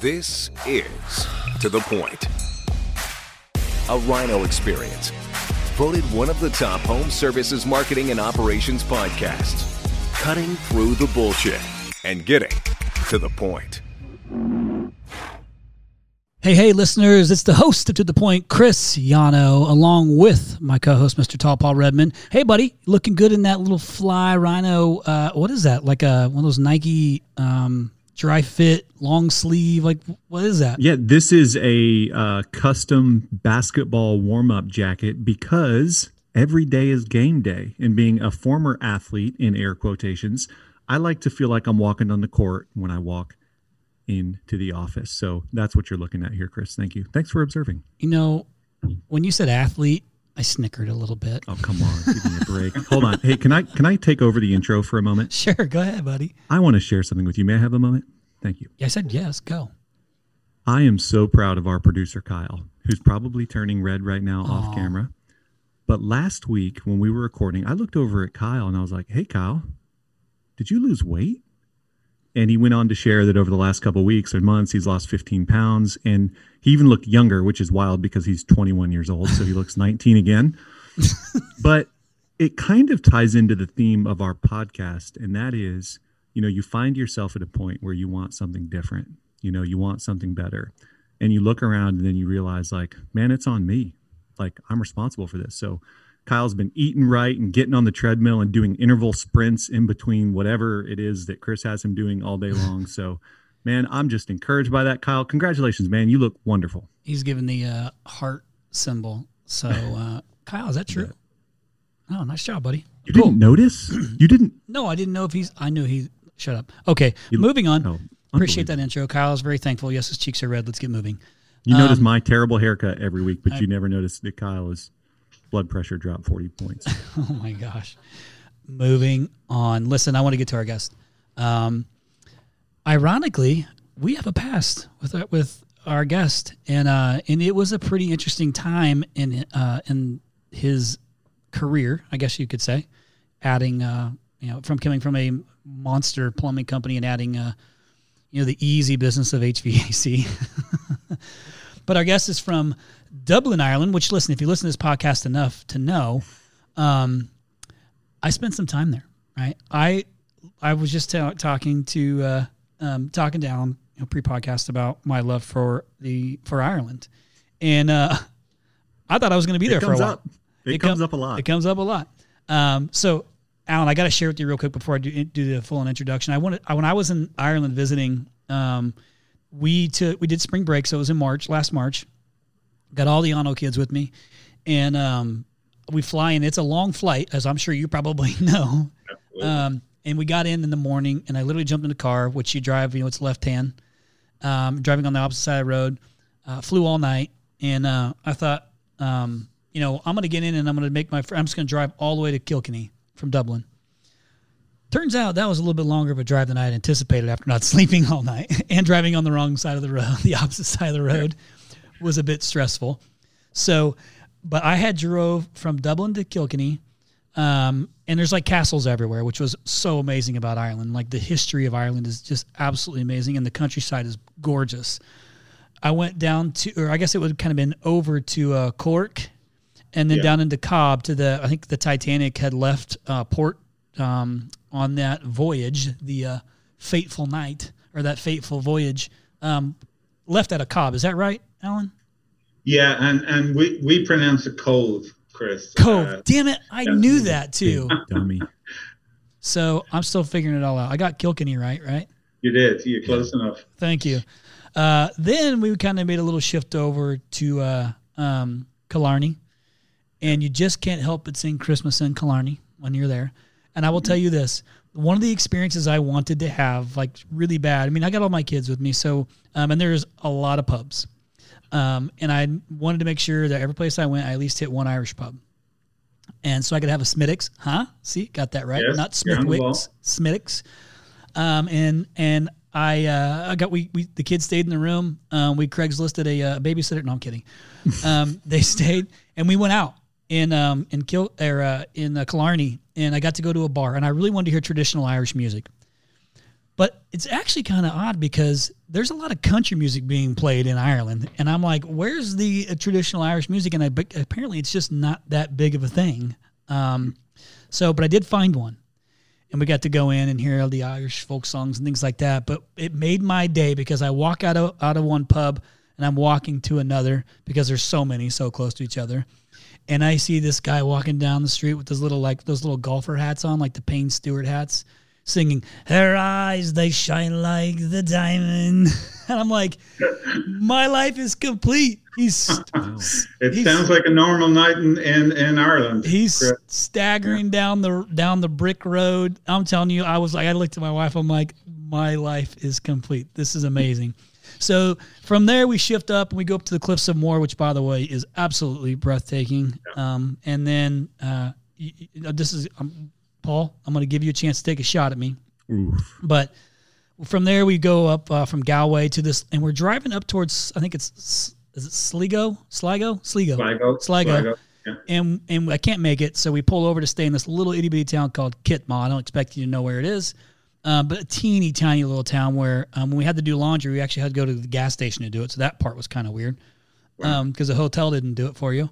This is To The Point, a Rhino experience. Voted one of the top home services marketing and operations podcasts. Cutting through the bullshit and getting to the point. Hey, hey, listeners, it's the host of To The Point, Chris Yano, along with my co host, Mr. Tall Paul Redman. Hey, buddy, looking good in that little fly rhino. Uh, what is that? Like a, one of those Nike um, dry fit, long sleeve? Like, what is that? Yeah, this is a uh, custom basketball warm up jacket because every day is game day. And being a former athlete, in air quotations, I like to feel like I'm walking on the court when I walk into the office. So that's what you're looking at here, Chris. Thank you. Thanks for observing. You know, when you said athlete, I snickered a little bit. Oh come on, give me a break. Hold on. Hey, can I can I take over the intro for a moment? Sure, go ahead, buddy. I want to share something with you. May I have a moment? Thank you. I said yes, go. I am so proud of our producer Kyle, who's probably turning red right now off camera. But last week when we were recording, I looked over at Kyle and I was like, "Hey Kyle, did you lose weight?" And he went on to share that over the last couple of weeks or months, he's lost 15 pounds, and he even looked younger, which is wild because he's 21 years old, so he looks 19 again. but it kind of ties into the theme of our podcast, and that is, you know, you find yourself at a point where you want something different. You know, you want something better, and you look around and then you realize, like, man, it's on me. Like, I'm responsible for this. So, Kyle's been eating right and getting on the treadmill and doing interval sprints in between whatever it is that Chris has him doing all day long. So, man, I'm just encouraged by that, Kyle. Congratulations, man. You look wonderful. He's given the uh, heart symbol. So, uh, Kyle, is that true? Oh, nice job, buddy. You didn't notice? You didn't? No, I didn't know if he's. I knew he. Shut up. Okay, You- moving on. Oh, Appreciate that intro. Kyle's very thankful. Yes, his cheeks are red. Let's get moving. You notice Um, my terrible haircut every week, but I- you never notice that Kyle's blood pressure dropped 40 points. Oh my gosh. Moving on. Listen, I want to get to our guest. Um, ironically, we have a past with our, with our guest, and uh, and it was a pretty interesting time in uh, in his career, I guess you could say, adding uh, you know from coming from a monster plumbing company and adding uh, you know the easy business of HVAC. but our guest is from Dublin, Ireland. Which listen, if you listen to this podcast enough to know, um, I spent some time there. Right, I I was just ta- talking to uh, um, talking down you know, pre-podcast about my love for the for Ireland, and uh, I thought I was going to be there it for a while. up. It, com- comes up a lot. It comes up a lot. Um, so, Alan, I got to share with you real quick before I do, do the full introduction. I wanted I, when I was in Ireland visiting, um, we took we did spring break, so it was in March, last March. Got all the Yano kids with me, and um, we fly in. It's a long flight, as I'm sure you probably know. Um, and we got in in the morning, and I literally jumped in the car, which you drive, you know, it's left hand, um, driving on the opposite side of the road. Uh, flew all night, and uh, I thought, um, you know, I'm going to get in and I'm going to make my. Fr- I'm just going to drive all the way to Kilkenny from Dublin. Turns out that was a little bit longer of a drive than I had anticipated after not sleeping all night and driving on the wrong side of the road, the opposite side of the road, was a bit stressful. So, but I had drove from Dublin to Kilkenny, um, and there's like castles everywhere, which was so amazing about Ireland. Like the history of Ireland is just absolutely amazing, and the countryside is gorgeous. I went down to, or I guess it would kind of been over to uh, Cork, and then Yeah. down into Cobb to the. I think the Titanic had left uh, port um, on that voyage, the uh, fateful night or that fateful voyage. Um, left out of Cobb, is that right, Alan? Yeah, and and we we pronounce it cove, Chris. Cove. Uh, Damn it, I yeah. knew that too. Dummy. So I'm still figuring it all out. I got Kilkenny right, right? you did. You're close enough. Thank you. Uh, then we kind of made a little shift over to uh, um, Killarney, and you just can't help but sing Christmas in Killarney when you're there. And I will tell you this: one of the experiences I wanted to have, like really bad. I mean, I got all my kids with me, so um, and there's a lot of pubs, um, and I wanted to make sure that every place I went, I at least hit one Irish pub. And so I could have a Smittix, huh? See, got that right. Yes, Not you're on the ball. Smithwick's, Smittix. Um, and and I uh, I got we, we the kids stayed in the room. Um, we Craigslisted a uh, babysitter. No, I'm kidding. Um, they stayed and we went out in um in Kil or uh, in uh, Killarney, and I got to go to a bar, and I really wanted to hear traditional Irish music. But it's actually kind of odd because there's a lot of country music being played in Ireland, and I'm like, where's the uh, traditional Irish music? And I, apparently, it's just not that big of a thing. Um, so, but I did find one, and we got to go in and hear all the Irish folk songs and things like that. But it made my day because I walk out of out of one pub and I'm walking to another because there's so many so close to each other. And I see this guy walking down the street with those little like those little golfer hats on, like the Payne Stewart hats, singing "Her eyes they shine like the diamond," and I'm like, my life is complete. He's It He's- sounds like a normal night in, in, in Ireland. he's Chris. staggering down the down the brick road. I'm telling you, I was like, I looked at my wife. I'm like, my life is complete. This is amazing. So from there, we shift up and we go up to the Cliffs of Moher, which, by the way, is absolutely breathtaking. Um, and then uh, y- y- this is um, Paul. I'm going to give you a chance to take a shot at me. Oof. But from there, we go up uh, from Galway to this, and we're driving up towards. I think it's is it Sligo, Sligo, Sligo, Sligo. Sligo. Yeah. And and I can't make it, so we pull over to stay in this little itty bitty town called Kitma. I don't expect you to know where it is, uh, but a teeny tiny little town where um, when we had to do laundry, we actually had to go to the gas station to do it. So that part was kind of weird because the hotel didn't do it for you.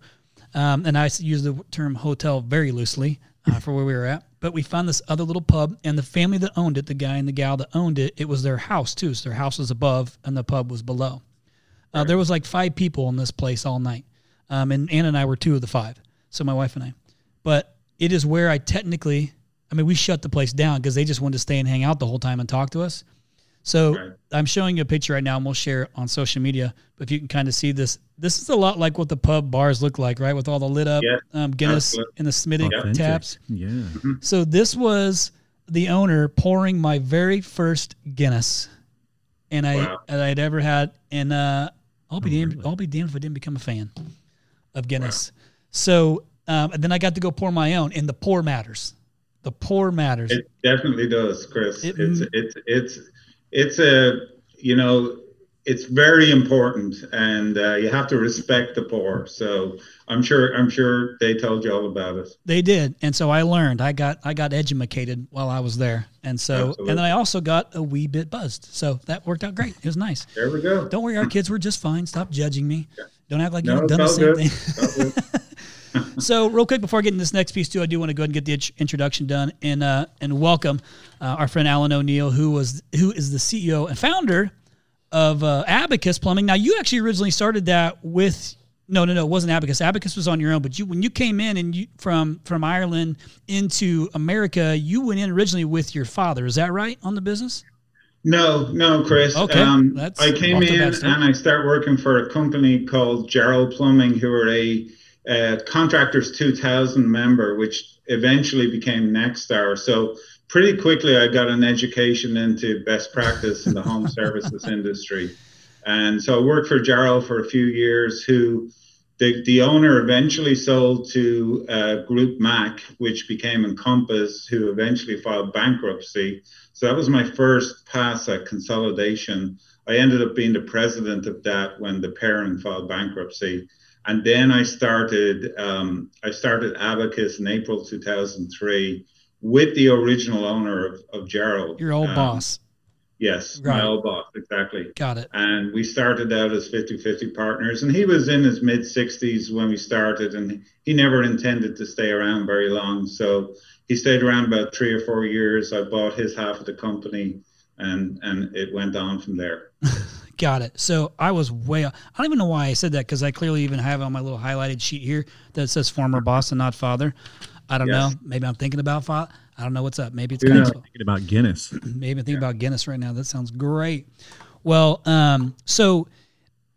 Um, and I use the term hotel very loosely uh, for where we were at. But we found this other little pub, and the family that owned it, the guy and the gal that owned it, it was their house too. So their house was above, and the pub was below. Uh, there was like five people in this place all night, um, and Ann and I were two of the five. So my wife and I. But it is where I technically, I mean, we shut the place down because they just wanted to stay and hang out the whole time and talk to us. So Right. I'm showing you a picture right now, and we'll share it on social media. But if you can kind of see this, this is a lot like what the pub bars look like, right? With all the lit up Yeah, um, Guinness absolutely. and the Smitty Authentic. taps. Yeah. So this was the owner pouring my very first Guinness, and I Wow. that I'd ever had, and uh, I'll be Oh, damned. really? I'll be damned if I didn't become a fan of Guinness. So um, and then I got to go pour my own, and the pour matters. The pour matters. It definitely does, Chris. It- it's it's it's it's a you know it's very important, and uh, you have to respect the poor. So I'm sure I'm sure they told you all about it. They did, and so I learned. I got I got educated while I was there, and so Absolutely. and then I also got a wee bit buzzed. So that worked out great. It was nice. There we go. Don't worry, our kids were just fine. Stop judging me. Don't act like no, you've done the same good. thing. So, real quick before I get into this next piece too, I do want to go ahead and get the int- introduction done and uh, and welcome uh, our friend Alan O'Neil, who was who is the CEO and founder of uh, Abacus Plumbing. Now, you actually originally started that with no, no, no, it wasn't Abacus. Abacus was on your own, but you when you came in and you from from Ireland into America, you went in originally with your father. Is that right on the business? No, no, Chris. Okay, Um, that's I came in and I started working for a company called Gerald Plumbing, who are a uh, Contractors 2000 member, which eventually became Nexstar. So pretty quickly, I got an education into best practice in the home services industry. And so I worked for Gerald for a few years, who the, the owner eventually sold to uh, Group Mac, which became Encompass, who eventually filed bankruptcy. So that was my first pass at consolidation. I ended up being the president of that when the parent filed bankruptcy. And then I started um, I started Abacus in April 2003 with the original owner of, of Gerald. Your old Um, boss. Yes, Right. my old boss, exactly Got it. and we started out as 50-50 partners and he was in his mid 60s when we started and he never intended to stay around very long so he stayed around about three or four years i bought his half of the company and and it went on from there Got it. So I was way. I don't even know why I said that because I clearly even have on my little highlighted sheet here that says former boss and not father. I don't Yes. know. Maybe I'm thinking about father. I don't know what's up. Maybe it's Yeah. Thinking about Guinness. maybe I'm thinking about Guinness right now. That sounds great. Well, um, so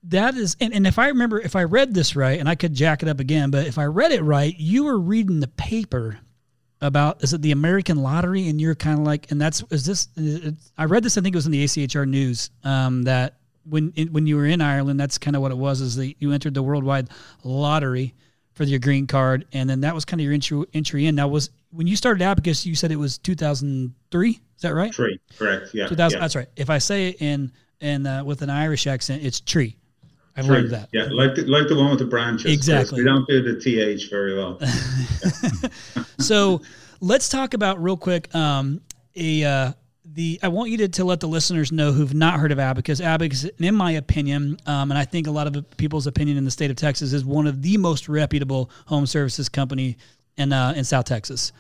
that is, and, and if I remember, if I read this right, and I could jack it up again, but if I read it right, you were reading the paper about is it the American lottery, and you're kind of like, and that's is this? I read this. I think it was in the ACHR news um, that when in, when you were in Ireland, that's kind of what it was. Is that you entered the worldwide lottery for your green card, and then that was kind of your entry entry in. Now was when you started Abacus, you said it was 2003. Is that right? tree correct yeah, 2000. yeah. That's right. If I say it in in uh, with an Irish accent, it's tree. I've learned that. yeah like the, like the one with the branches Exactly. we don't do the th very well So let's talk about real quick um, a uh, the I want you to, to let the listeners know who've not heard of Abacus. Abacus, in my opinion, um, and I think a lot of people's opinion in the state of Texas, is one of the most reputable home services company in uh, in South Texas.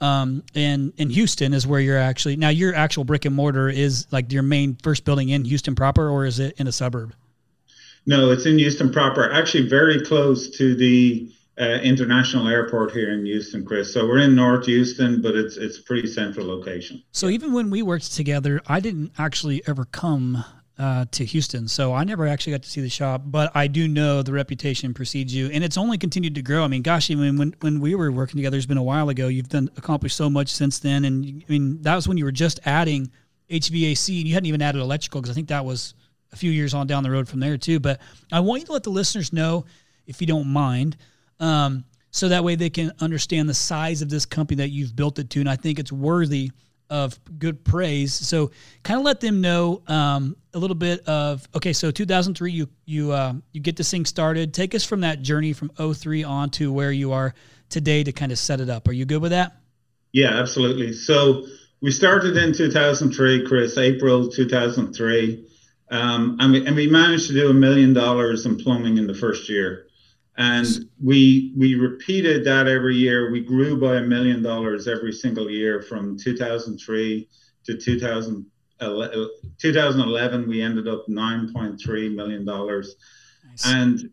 Um, and in Houston is where you're actually now. Your actual brick and mortar is like your main first building in Houston proper, or is it in a suburb? No, it's in Houston proper. Actually, very close to the uh, international airport here in Houston, Chris. So we're in North Houston, but it's it's pretty central location. So even when we worked together, I didn't actually ever come uh, to Houston, so I never actually got to see the shop. But I do know the reputation precedes you, and it's only continued to grow. I mean, gosh, I mean, when when we were working together, it's been a while ago. You've done accomplished so much since then, and I mean, that was when you were just adding HVAC, and you hadn't even added electrical because I think that was a few years on down the road from there too. But I want you to let the listeners know, if you don't mind um, so that way they can understand the size of this company that you've built it to. And I think it's worthy of good praise. So kind of let them know um, a little bit of okay. So 2003, you you uh, you get this thing started. Take us from that journey from 03 on to where you are today to kind of set it up. Are you good with that? Yeah, absolutely. So we started in 2003, Chris, April 2003, um, and we and we managed to do a million dollars in plumbing in the first year and we we repeated that every year. We grew by a million dollars every single year from 2003 to 2011. 2011 we ended up 9.3 million dollars, and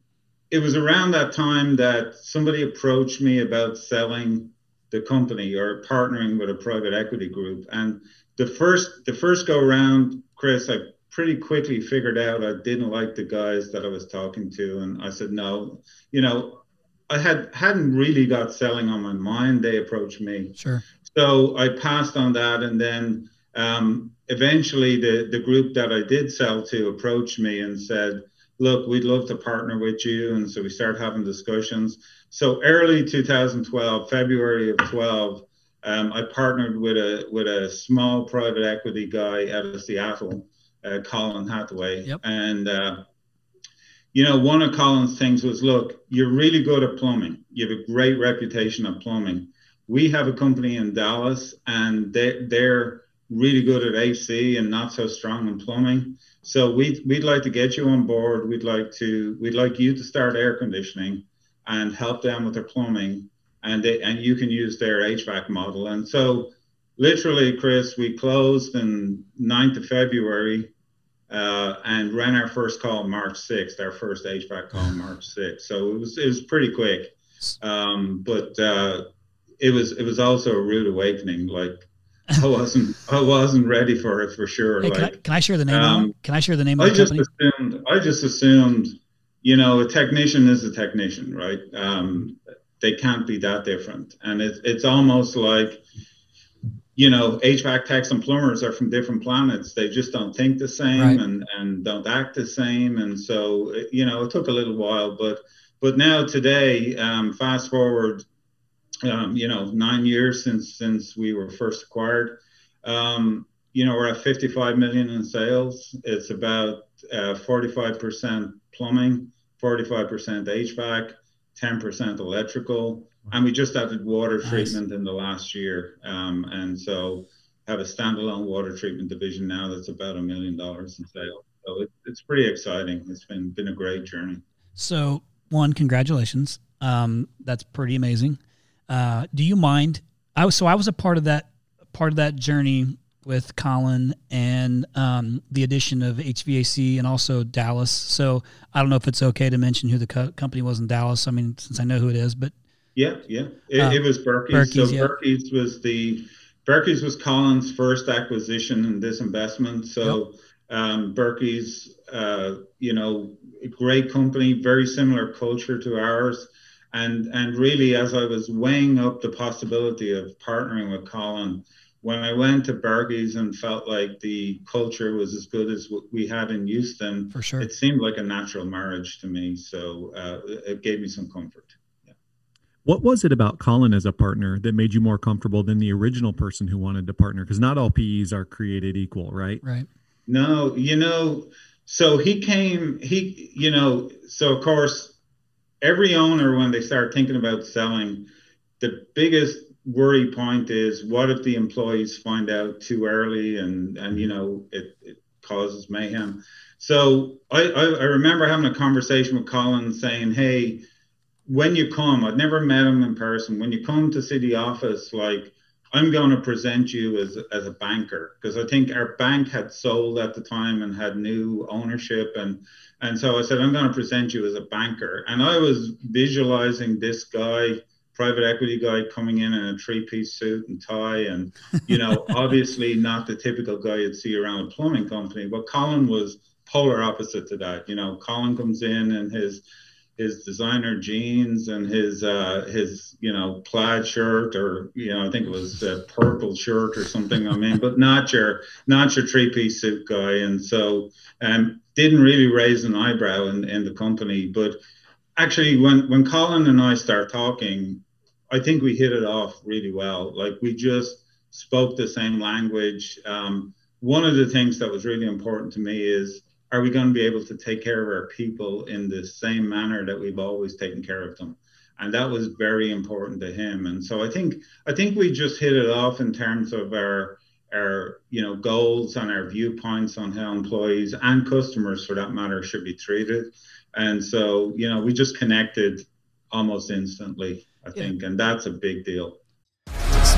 it was around that time that somebody approached me about selling the company or partnering with a private equity group. And the first the first go around, Chris, I pretty quickly figured out I didn't like the guys that I was talking to, and I said no. You know, I had hadn't really got selling on my mind. They approached me, sure. So I passed on that, and then um, eventually the the group that I did sell to approached me and said, "Look, we'd love to partner with you," and so we started having discussions. So early 2012, February of 12. Um, I partnered with a with a small private equity guy out of Seattle, uh, Colin Hathaway. Yep. And, uh, you know, one of Colin's things was look, you're really good at plumbing. You have a great reputation at plumbing. We have a company in Dallas and they, they're really good at AC and not so strong in plumbing. So we'd, we'd like to get you on board. We'd like to, we'd like you to start air conditioning and help them with their plumbing and they, and you can use their HVAC model. And so literally, Chris, we closed in 9th of February uh, and ran our first call March 6th, our first HVAC call March 6th. So it was it was pretty quick, um, but uh, it was it was also a rude awakening. Like I wasn't I wasn't ready for it for sure. Hey, like, can, I, can I share the name? Um, can I share the name of I the just company? assumed I just assumed you know a technician is a technician, right? Um, they can't be that different, and it's it's almost like you know, HVAC techs and plumbers are from different planets. They just don't think the same right. and, and don't act the same. And so, you know, it took a little while, but but now today, um, fast forward, um, you know, nine years since since we were first acquired, um, you know, we're at 55 million in sales. It's about uh, 45% plumbing, 45% HVAC, 10% electrical and we just added water treatment in the last year, um, and so have a standalone water treatment division now that's about a million dollars in sales. So it, it's pretty exciting. It's been been a great journey. So one, congratulations. Um, that's pretty amazing. Uh, do you mind? I was so I was a part of that part of that journey with Colin and um, the addition of HVAC and also Dallas. So I don't know if it's okay to mention who the co- company was in Dallas. I mean, since I know who it is, but yeah, yeah. It, uh, it was Berkeys. Berkeys so yeah. Berkeys was the Berkey's was Colin's first acquisition and disinvestment. So yep. um, Berkeys, uh, you know, a great company, very similar culture to ours. And and really, as I was weighing up the possibility of partnering with Colin, when I went to Berkeys and felt like the culture was as good as what we had in Houston, for sure, it seemed like a natural marriage to me. So uh, it gave me some comfort. What was it about Colin as a partner that made you more comfortable than the original person who wanted to partner? Because not all PEs are created equal, right? Right. No, you know, so he came, he, you know, so of course, every owner, when they start thinking about selling, the biggest worry point is what if the employees find out too early and and you know it, it causes mayhem. So I, I, I remember having a conversation with Colin saying, hey, when you come, I'd never met him in person. When you come to city office, like I'm going to present you as, as a banker because I think our bank had sold at the time and had new ownership. And and so I said I'm going to present you as a banker. And I was visualizing this guy private equity guy coming in in a three-piece suit and tie and you know obviously not the typical guy you'd see around a plumbing company but Colin was polar opposite to that. You know Colin comes in and his his designer jeans and his uh, his you know plaid shirt or you know I think it was a purple shirt or something. I mean, but not your not your three piece suit guy, and so um, didn't really raise an eyebrow in, in the company. But actually, when when Colin and I start talking, I think we hit it off really well. Like we just spoke the same language. Um, one of the things that was really important to me is are we going to be able to take care of our people in the same manner that we've always taken care of them? And that was very important to him. And so i think i think we just hit it off in terms of our our you know goals and our viewpoints on how employees and customers for that matter should be treated. And so you know we just connected almost instantly i yeah. think and that's a big deal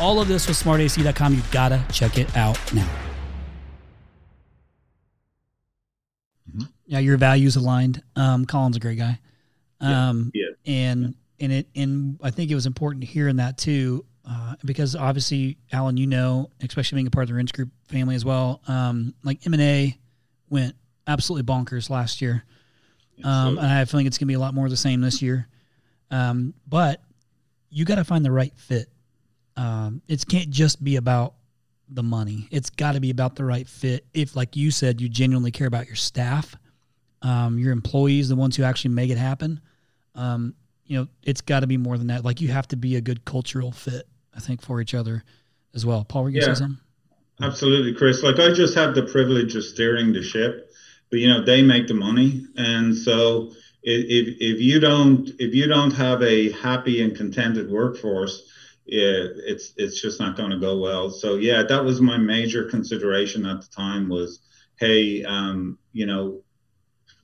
all of this with smartac.com. You gotta check it out now. Mm-hmm. Yeah, your values aligned. Um, Colin's a great guy. Um, yeah, yeah. and and it and I think it was important to hear in that too, uh, because obviously, Alan, you know, especially being a part of the Wrench Group family as well. Um, like M and A went absolutely bonkers last year, um, and I have a feeling it's going to be a lot more of the same this year. Um, but you got to find the right fit um, it can't just be about the money. It's got to be about the right fit. If, like you said, you genuinely care about your staff, um, your employees, the ones who actually make it happen. Um, you know, it's got to be more than that. Like you have to be a good cultural fit, I think, for each other as well. Paul, were you yeah, say something? Absolutely, Chris. Like I just have the privilege of steering the ship, but you know they make the money, and so if if you don't if you don't have a happy and contented workforce, yeah, it's it's just not going to go well. So yeah, that was my major consideration at the time was, hey, um, you know,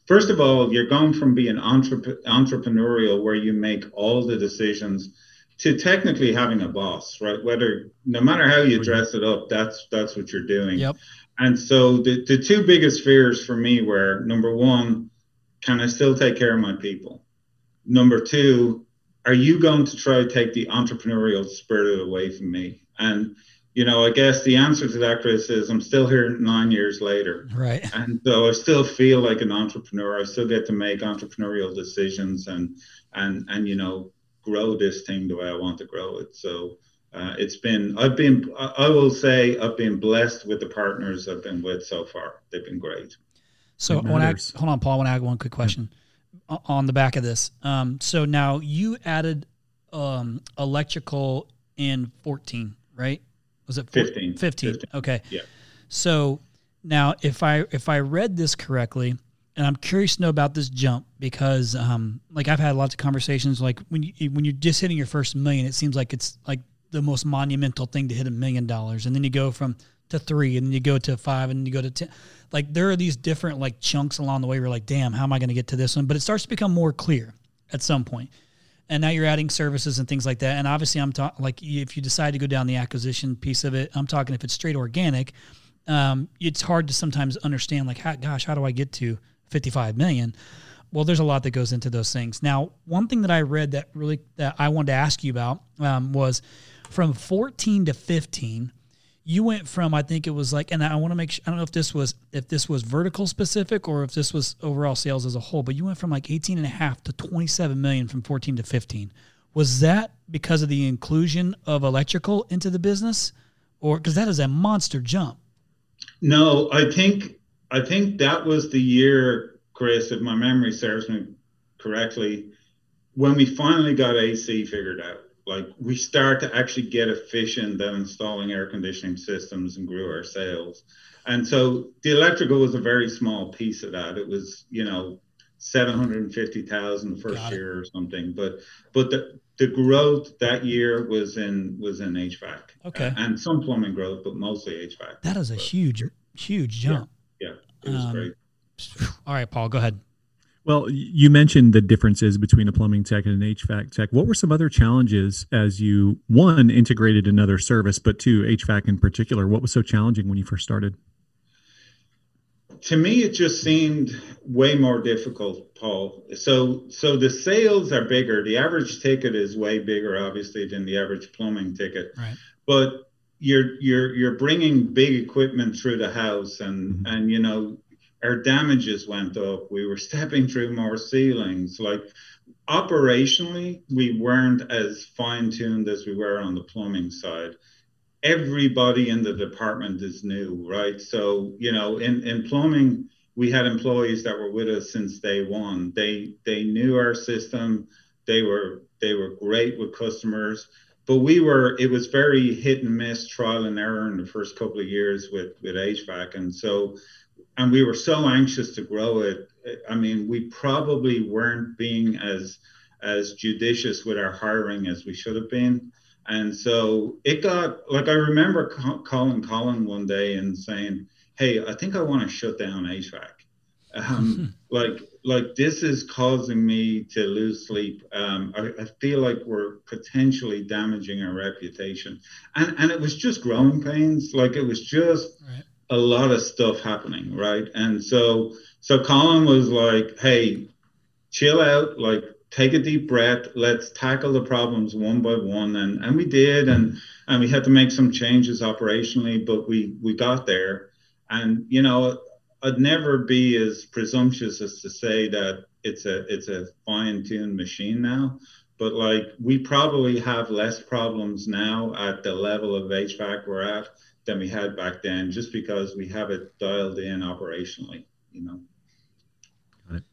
first of all, you're going from being entrep- entrepreneurial where you make all the decisions to technically having a boss, right? Whether no matter how you dress it up, that's that's what you're doing. Yep. And so the, the two biggest fears for me were number one, can I still take care of my people? Number two, are you going to try to take the entrepreneurial spirit away from me? And you know, I guess the answer to that, Chris, is I'm still here nine years later. Right. And so I still feel like an entrepreneur. I still get to make entrepreneurial decisions and and and you know grow this thing the way I want to grow it. So uh, it's been I've been I will say I've been blessed with the partners I've been with so far. They've been great. So I want to hold on, Paul. I want to add one quick question on the back of this. Um, so now you added um, electrical in 14, right? Was it 15, 15? 15. Okay. Yeah. So now if I if I read this correctly, and I'm curious to know about this jump because um, like I've had lots of conversations like when you when you're just hitting your first million, it seems like it's like the most monumental thing to hit a million dollars, and then you go from to three, and then you go to five, and you go to ten like there are these different like chunks along the way. We're like, damn, how am I going to get to this one? But it starts to become more clear at some point. And now you're adding services and things like that. And obviously, I'm talking like if you decide to go down the acquisition piece of it, I'm talking if it's straight organic, um, it's hard to sometimes understand like, how, gosh, how do I get to 55 million? Well, there's a lot that goes into those things. Now, one thing that I read that really that I wanted to ask you about um, was from 14 to 15 you went from I think it was like, and I want to make sure I don't know if this was if this was vertical specific or if this was overall sales as a whole, but you went from like 18 and a half to 27 million from 14 to 15. Was that because of the inclusion of electrical into the business, or because that is a monster jump? No, I think I think that was the year, Chris, if my memory serves me correctly, when we finally got AC figured out. Like we start to actually get efficient at installing air conditioning systems and grew our sales. And so the electrical was a very small piece of that. It was, you know, 750,000 the first year or something. But but the the growth that year was in was in HVAC. Okay. and some plumbing growth, but mostly HVAC. That is a but, huge, huge jump. Yeah, yeah it was um, great. All right, Paul, go ahead. Well, you mentioned the differences between a plumbing tech and an HVAC tech. What were some other challenges as you one integrated another service, but two HVAC in particular? What was so challenging when you first started? to me it just seemed way more difficult paul so so the sales are bigger the average ticket is way bigger obviously than the average plumbing ticket right. but you're you're you're bringing big equipment through the house and mm-hmm. and you know our damages went up we were stepping through more ceilings like operationally we weren't as fine tuned as we were on the plumbing side everybody in the department is new, right? So, you know, in, in plumbing, we had employees that were with us since day one. They they knew our system. They were they were great with customers. But we were it was very hit and miss, trial and error in the first couple of years with with HVAC. And so and we were so anxious to grow it. I mean, we probably weren't being as as judicious with our hiring as we should have been. And so it got like I remember calling Colin one day and saying, "Hey, I think I want to shut down HVAC. Um, like like this is causing me to lose sleep. Um, I, I, feel like we're potentially damaging our reputation." And and it was just growing pains. Like it was just right. A lot of stuff happening, right? And so so Colin was like, "Hey, chill out. Like take a deep breath let's tackle the problems one by one and and we did and and we had to make some changes operationally but we we got there and you know i'd never be as presumptuous as to say that it's a it's a fine-tuned machine now but like we probably have less problems now at the level of hvac we're at than we had back then just because we have it dialed in operationally you know Got it.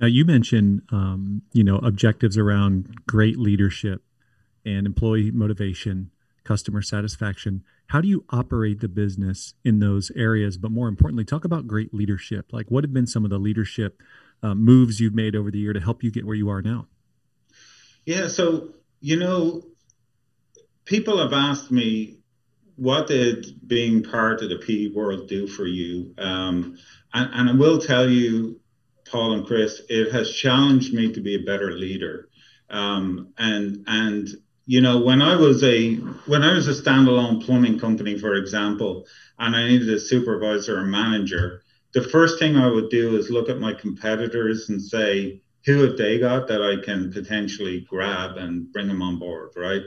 now you mentioned, um, you know, objectives around great leadership and employee motivation, customer satisfaction. How do you operate the business in those areas? But more importantly, talk about great leadership. Like, what have been some of the leadership uh, moves you've made over the year to help you get where you are now? Yeah, so you know, people have asked me, what did being part of the PE world do for you? Um, and, and I will tell you, Paul and Chris, it has challenged me to be a better leader. Um, and and you know when I was a when I was a standalone plumbing company, for example, and I needed a supervisor or manager, the first thing I would do is look at my competitors and say, who have they got that I can potentially grab and bring them on board, right?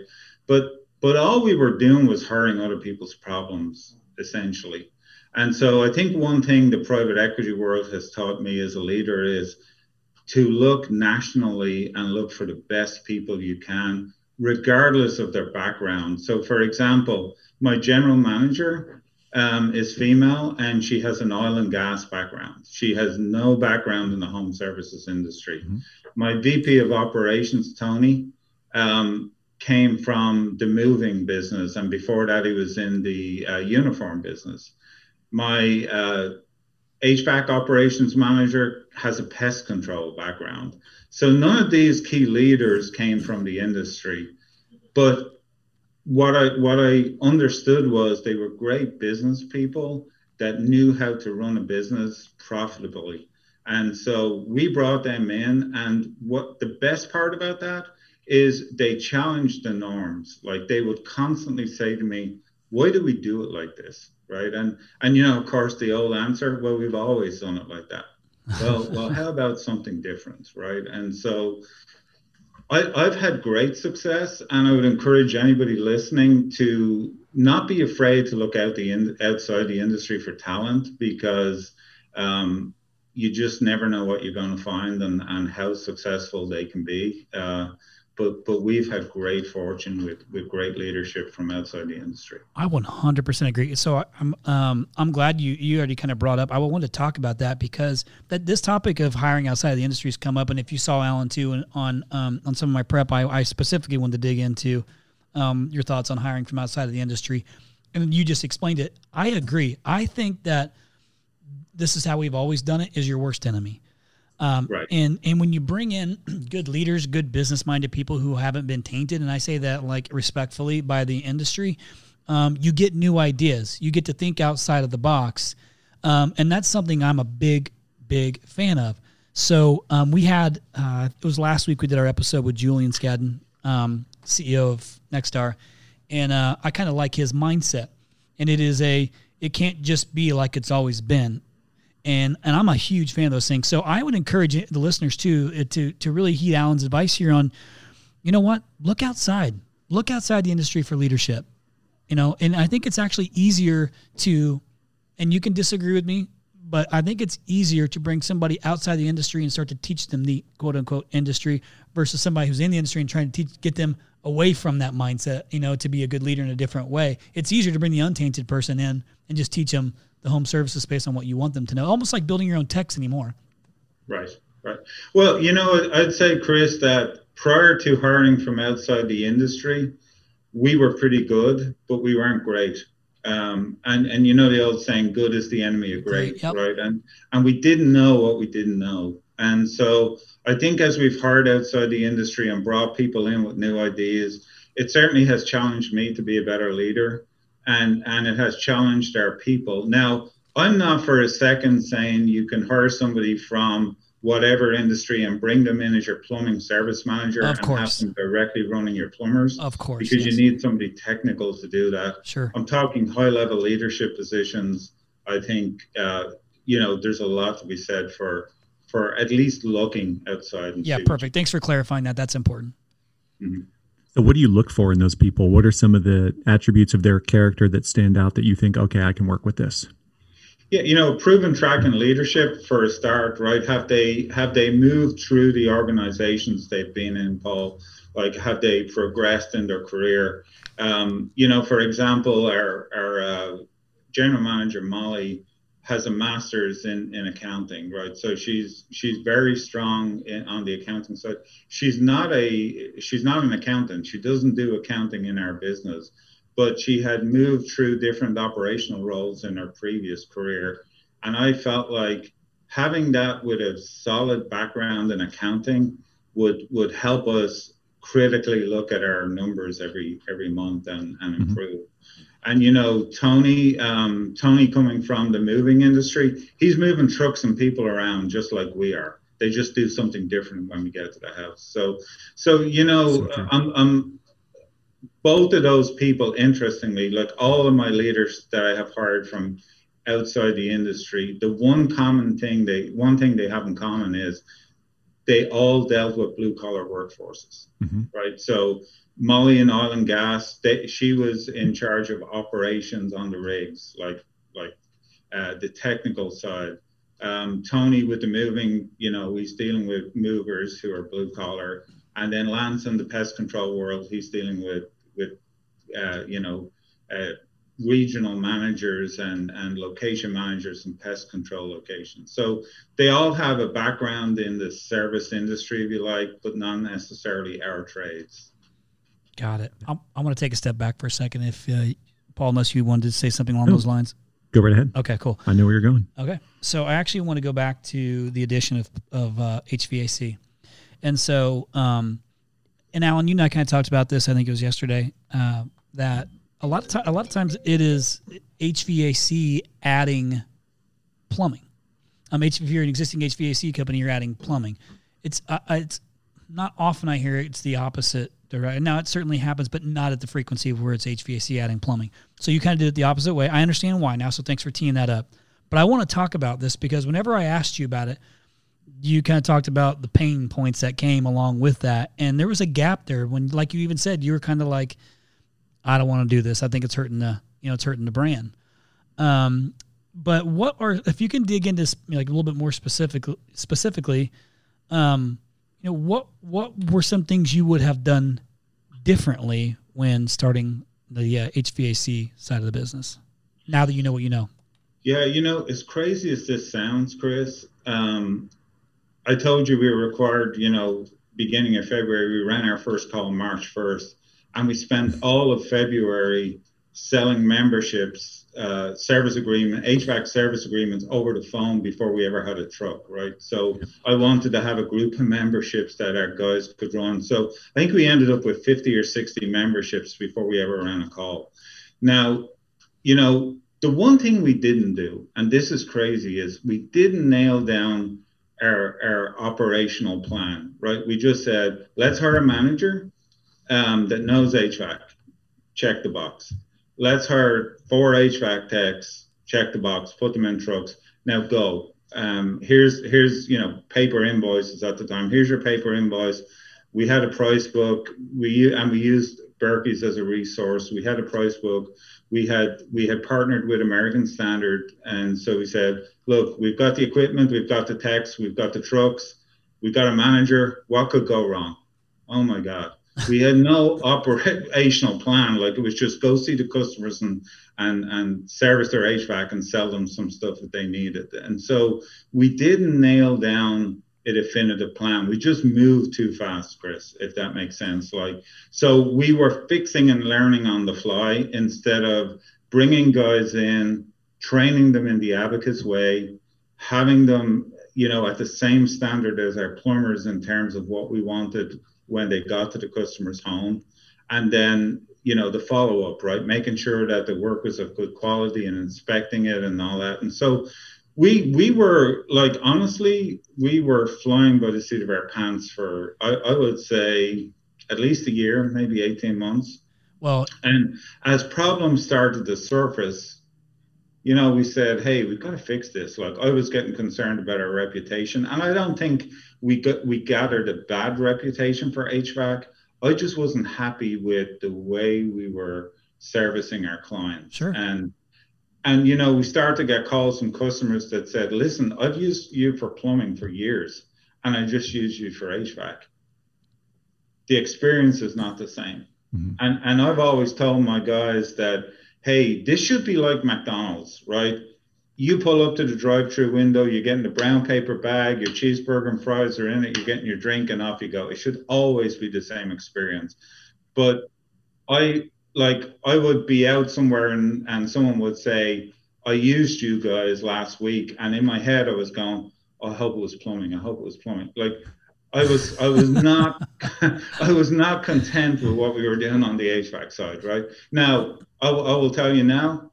But but all we were doing was hiring other people's problems essentially. And so I think one thing the private equity world has taught me as a leader is to look nationally and look for the best people you can, regardless of their background. So, for example, my general manager um, is female and she has an oil and gas background. She has no background in the home services industry. Mm-hmm. My VP of operations, Tony, um, came from the moving business, and before that, he was in the uh, uniform business my uh, HVAC operations manager has a pest control background. So none of these key leaders came from the industry, but what I what I understood was they were great business people that knew how to run a business profitably. And so we brought them in and what the best part about that is they challenged the norms. Like they would constantly say to me, "Why do we do it like this?" right? And and you know, of course, the old answer, well, we've always done it like that. Well, well, how about something different, right? And so I, I've had great success, and I would encourage anybody listening to not be afraid to look out the in, outside the industry for talent because um, you just never know what you're going to find and, and how successful they can be. Uh, but but we've had great fortune with with great leadership from outside the industry. I 100% agree. So I, I'm um I'm glad you you already kind of brought up. I wanted to talk about that because that this topic of hiring outside of the industry has come up, and if you saw Alan too on um on some of my prep, I, I specifically wanted to dig into um your thoughts on hiring from outside of the industry, and you just explained it. I agree. I think that this is how we've always done it. Is your worst enemy. Um, Right. And and when you bring in good leaders, good business minded people who haven't been tainted, and I say that like respectfully by the industry, um, you get new ideas. You get to think outside of the box, um, and that's something I'm a big big fan of. So um, we had uh, it was last week we did our episode with Julian Skadden, um, CEO of Nexstar, and uh, I kind of like his mindset. And it is a it can't just be like it's always been and and I'm a huge fan of those things. So I would encourage the listeners too uh, to to really heed Alan's advice here on, you know what, look outside, look outside the industry for leadership, you know. And I think it's actually easier to, and you can disagree with me, but I think it's easier to bring somebody outside the industry and start to teach them the quote unquote industry versus somebody who's in the industry and trying to teach get them away from that mindset, you know, to be a good leader in a different way. It's easier to bring the untainted person in and just teach them the home services based on what you want them to know, almost like building your own text anymore. Right, right. Well, you know, I'd say, Chris, that prior to hiring from outside the industry, we were pretty good, but we weren't great. Um, and and you know the old saying, "Good is the enemy of great," Yep. right? And and we didn't know what we didn't know. And so I think as we've hired outside the industry and brought people in with new ideas, it certainly has challenged me to be a better leader and and it has challenged our people. Now, I'm not for a second saying you can hire somebody from whatever industry and bring them in as your plumbing service manager Of and course. have them directly running your plumbers Of course, because yes. you need somebody technical to do that. Sure. I'm talking high level leadership positions. I think uh, you know there's a lot to be said for for at least looking outside. And Yeah, perfect. Thanks for clarifying that. That's important. So what do you look for in those people? What are some of the attributes of their character that stand out that you think, okay, I can work with this? Yeah, you know, proven track and leadership for a start, right? Have they have they moved through the organizations they've been in, Paul? Like, have they progressed in their career? Um, you know, for example, our our uh, general manager Molly has a master's in in accounting, right? So she's she's very strong in, on the accounting side. She's not a she's not an accountant. She doesn't do accounting in our business but she had moved through different operational roles in her previous career. And I felt like having that with a solid background in accounting would would help us critically look at our numbers every every month and, and Mhm. improve. And you know, Tony, um, Tony coming from the moving industry, he's moving trucks and people around just like we are. They just do something different when we get to the house. So, so you know, So. I'm, I'm both of those people, interestingly, like all of my leaders that I have hired from outside the industry, the one common thing they one thing they have in common is they all dealt with blue collar workforces, Mhm. right? So Molly in oil and gas, they, she was in charge of operations on the rigs, like like uh, the technical side. Um, Tony with the moving, you know, he's dealing with movers who are blue collar, and then Lance in the pest control world, he's dealing with with uh, you know uh, regional managers and and location managers and pest control locations. So they all have a background in the service industry, if you like, but not necessarily our trades. Got it. I'm, I'm going to take a step back for a second. If uh, Paul, unless you wanted to say something along No. those lines. Go right ahead. Okay, cool. I know where you're going. Okay. So I actually want to go back to the addition of, of uh, HVAC. And so, um, and Alan, you and I kind of talked about this, I think it was yesterday, uh, that a lot of time, a lot of times it is HVAC adding plumbing. Um, if you're an existing HVAC company, you're adding plumbing. It's, uh, uh, it's not often I hear it's the opposite. direct- Now it certainly happens, but not at the frequency of where it's HVAC adding plumbing. So you kind of did it the opposite way. I understand why now. So thanks for teeing that up. But I want to talk about this because whenever I asked you about it, you kind of talked about the pain points that came along with that, and there was a gap there when, like you even said, you were kind of like, "I don't want to do this. I think it's hurting the, you know, it's hurting the brand." Um, but what are if you can dig into like a little bit more specific specifically, um, you know what what were some things you would have done differently when starting the uh, HVAC side of the business? Now that you know what you know. Yeah, you know, as crazy as this sounds, Chris, um, I told you we were required, you know, beginning of February, we ran our first call March 1st, and we spent all of February selling memberships, uh, service agreement, HVAC service agreements over the phone before we ever had a truck, right? So I wanted to have a group of memberships that our guys could run. So I think we ended up with 50 or 60 memberships before we ever ran a call. Now, you know, the one thing we didn't do, and this is crazy, is we didn't nail down our, our operational plan, right? We just said, let's hire a manager um, that knows HVAC, check the box. Let's hire four HVAC techs, check the box, put them in trucks. Now go. Um, here's here's you know paper invoices at the time. Here's your paper invoice. We had a price book. We and we used Berkeys as a resource. We had a price book. We had we had partnered with American Standard, and so we said, look, we've got the equipment, we've got the techs, we've got the trucks, we've got a manager. What could go wrong? Oh my God. We had no operational plan. Like it was just go see the customers and and and service their HVAC and sell them some stuff that they needed. And so we didn't nail down a definitive plan. We just moved too fast, Chris, if that makes sense. Like, so we were fixing and learning on the fly instead of bringing guys in, training them in the Abacus way, having them, you know, at the same standard as our plumbers in terms of what we wanted when they got to the customer's home. And then, you know, the follow up, right? Making sure that the work was of good quality and inspecting it and all that. And so we we were like honestly, we were flying by the seat of our pants for I, I would say at least a year, maybe 18 months. Well, and as problems started to surface, you know, we said, hey, we've got to fix this. Like I was getting concerned about our reputation, and I don't think we got we gathered a bad reputation for HVAC. I just wasn't happy with the way we were servicing our clients. Sure. And and you know, we started to get calls from customers that said, listen, I've used you for plumbing for years, and I just use you for HVAC. The experience is not the same. Mm-hmm. And and I've always told my guys that hey, this should be like McDonald's, right? You pull up to the drive-through window, you're getting the brown paper bag, your cheeseburger and fries are in it, you're getting your drink, and off you go. It should always be the same experience. But I like I would be out somewhere and, and someone would say, I used you guys last week, and in my head I was going, I hope it was plumbing. I hope it was plumbing. Like I was I was not I was not content with what we were doing on the HVAC side. Right now, I, I will tell you now,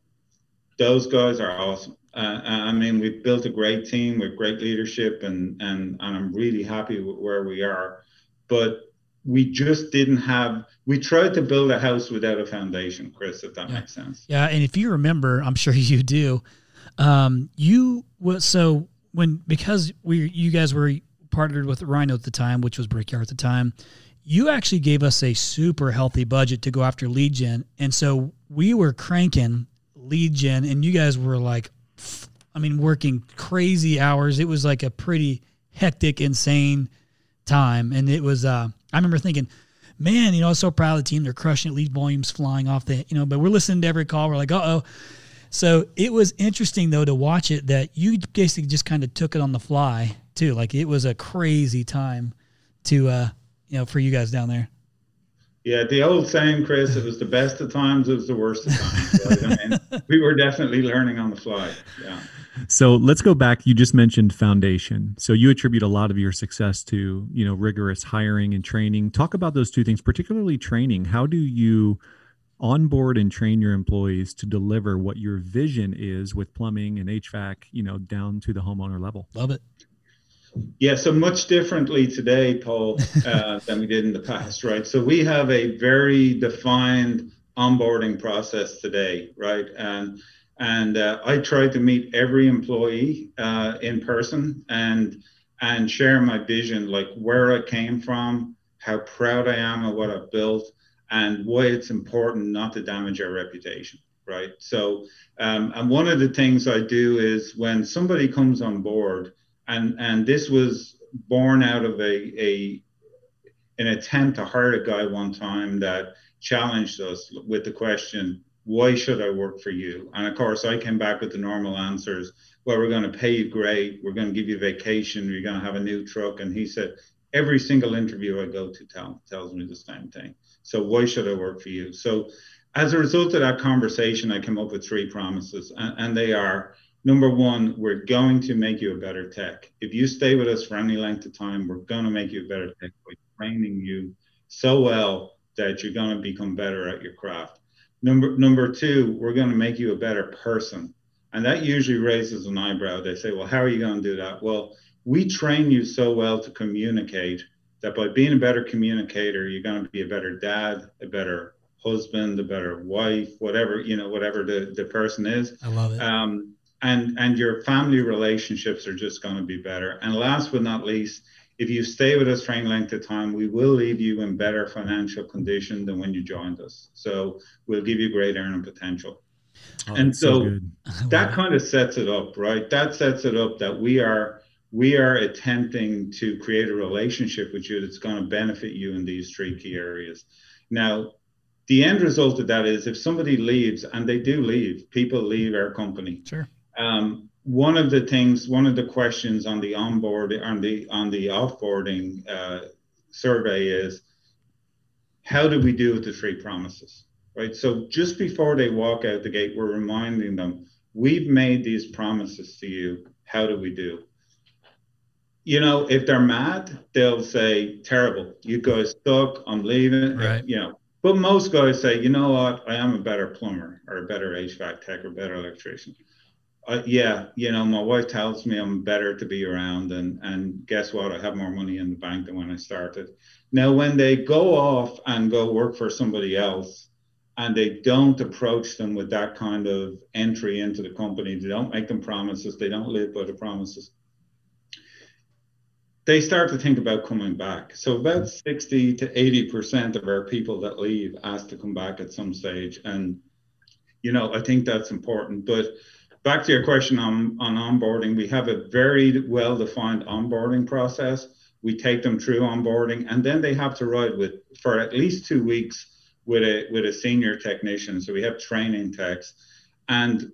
those guys are awesome. Uh, I mean, we've built a great team with great leadership, and and and I'm really happy with where we are. But we just didn't have. We tried to build a house without a foundation, Chris. If that yeah. makes sense. Yeah, and if you remember, I'm sure you do. Um, you was so when because we you guys were partnered with Rhino at the time, which was Brickyard at the time, you actually gave us a super healthy budget to go after lead gen. And so we were cranking lead gen, and you guys were like, I mean, working crazy hours. It was like a pretty hectic, insane time. And it was, uh, I remember thinking, man, you know, I was so proud of the team. They're crushing it, lead volumes flying off the, you know, but we're listening to every call. We're like, uh oh. So it was interesting though to watch it that you basically just kind of took it on the fly too. Like it was a crazy time to uh you know for you guys down there. Yeah, the old saying, Chris, it was the best of times, it was the worst of times. Right? I mean, we were definitely learning on the fly. Yeah. So let's go back. You just mentioned foundation. So you attribute a lot of your success to, you know, rigorous hiring and training. Talk about those two things, particularly training. How do you onboard and train your employees to deliver what your vision is with plumbing and HVAC, you know, down to the homeowner level? Love it. Yeah, so much differently today, Paul, uh, than we did in the past, right? So we have a very defined onboarding process today, right? And and uh, I try to meet every employee uh, in person and and share my vision, like where I came from, how proud I am of what I've built, and why it's important not to damage our reputation, right? So, um, and one of the things I do is when somebody comes on board and and this was born out of a, a an attempt to hire a guy one time that challenged us with the question, why should I work for you? And of course, I came back with the normal answers. Well, we're going to pay you great. We're going to give you vacation. You're going to have a new truck. And he said, every single interview I go to tell, tells me the same thing. So why should I work for you? So as a result of that conversation, I came up with three promises, and, and they are number one, we're going to make you a better tech. If you stay with us for any length of time, we're going to make you a better tech by training you so well that you're going to become better at your craft. Number number two, we're going to make you a better person. And that usually raises an eyebrow. They say, well, how are you going to do that? Well, we train you so well to communicate that by being a better communicator, you're going to be a better dad, a better husband, a better wife, whatever, you know, whatever the, the person is. I love it. Um, and, and your family relationships are just going to be better. And last but not least, if you stay with us for any length of time, we will leave you in better financial condition than when you joined us. So we'll give you great earning potential. Oh, and so, so that kind of sets it up, right? That sets it up that we are we are attempting to create a relationship with you that's going to benefit you in these three key areas. Now, the end result of that is if somebody leaves, and they do leave, people leave our company. Sure. Um, one of the things, one of the questions on the onboard on the on the offboarding uh, survey is, how do we do with the three promises? Right. So just before they walk out the gate, we're reminding them we've made these promises to you. How do we do? You know, if they're mad, they'll say, "Terrible, you guys suck. I'm leaving." Right. You know, but most guys say, "You know what? I am a better plumber or a better HVAC tech or better electrician." Uh, yeah, you know, my wife tells me I'm better to be around, and and guess what? I have more money in the bank than when I started. Now, when they go off and go work for somebody else, and they don't approach them with that kind of entry into the company, they don't make them promises, they don't live by the promises. They start to think about coming back. So about 60 to 80% of our people that leave ask to come back at some stage. And, you know, I think that's important. But back to your question on, on onboarding, we have a very well defined onboarding process. We take them through onboarding and then they have to ride with for at least two weeks with a with a senior technician. So we have training techs. And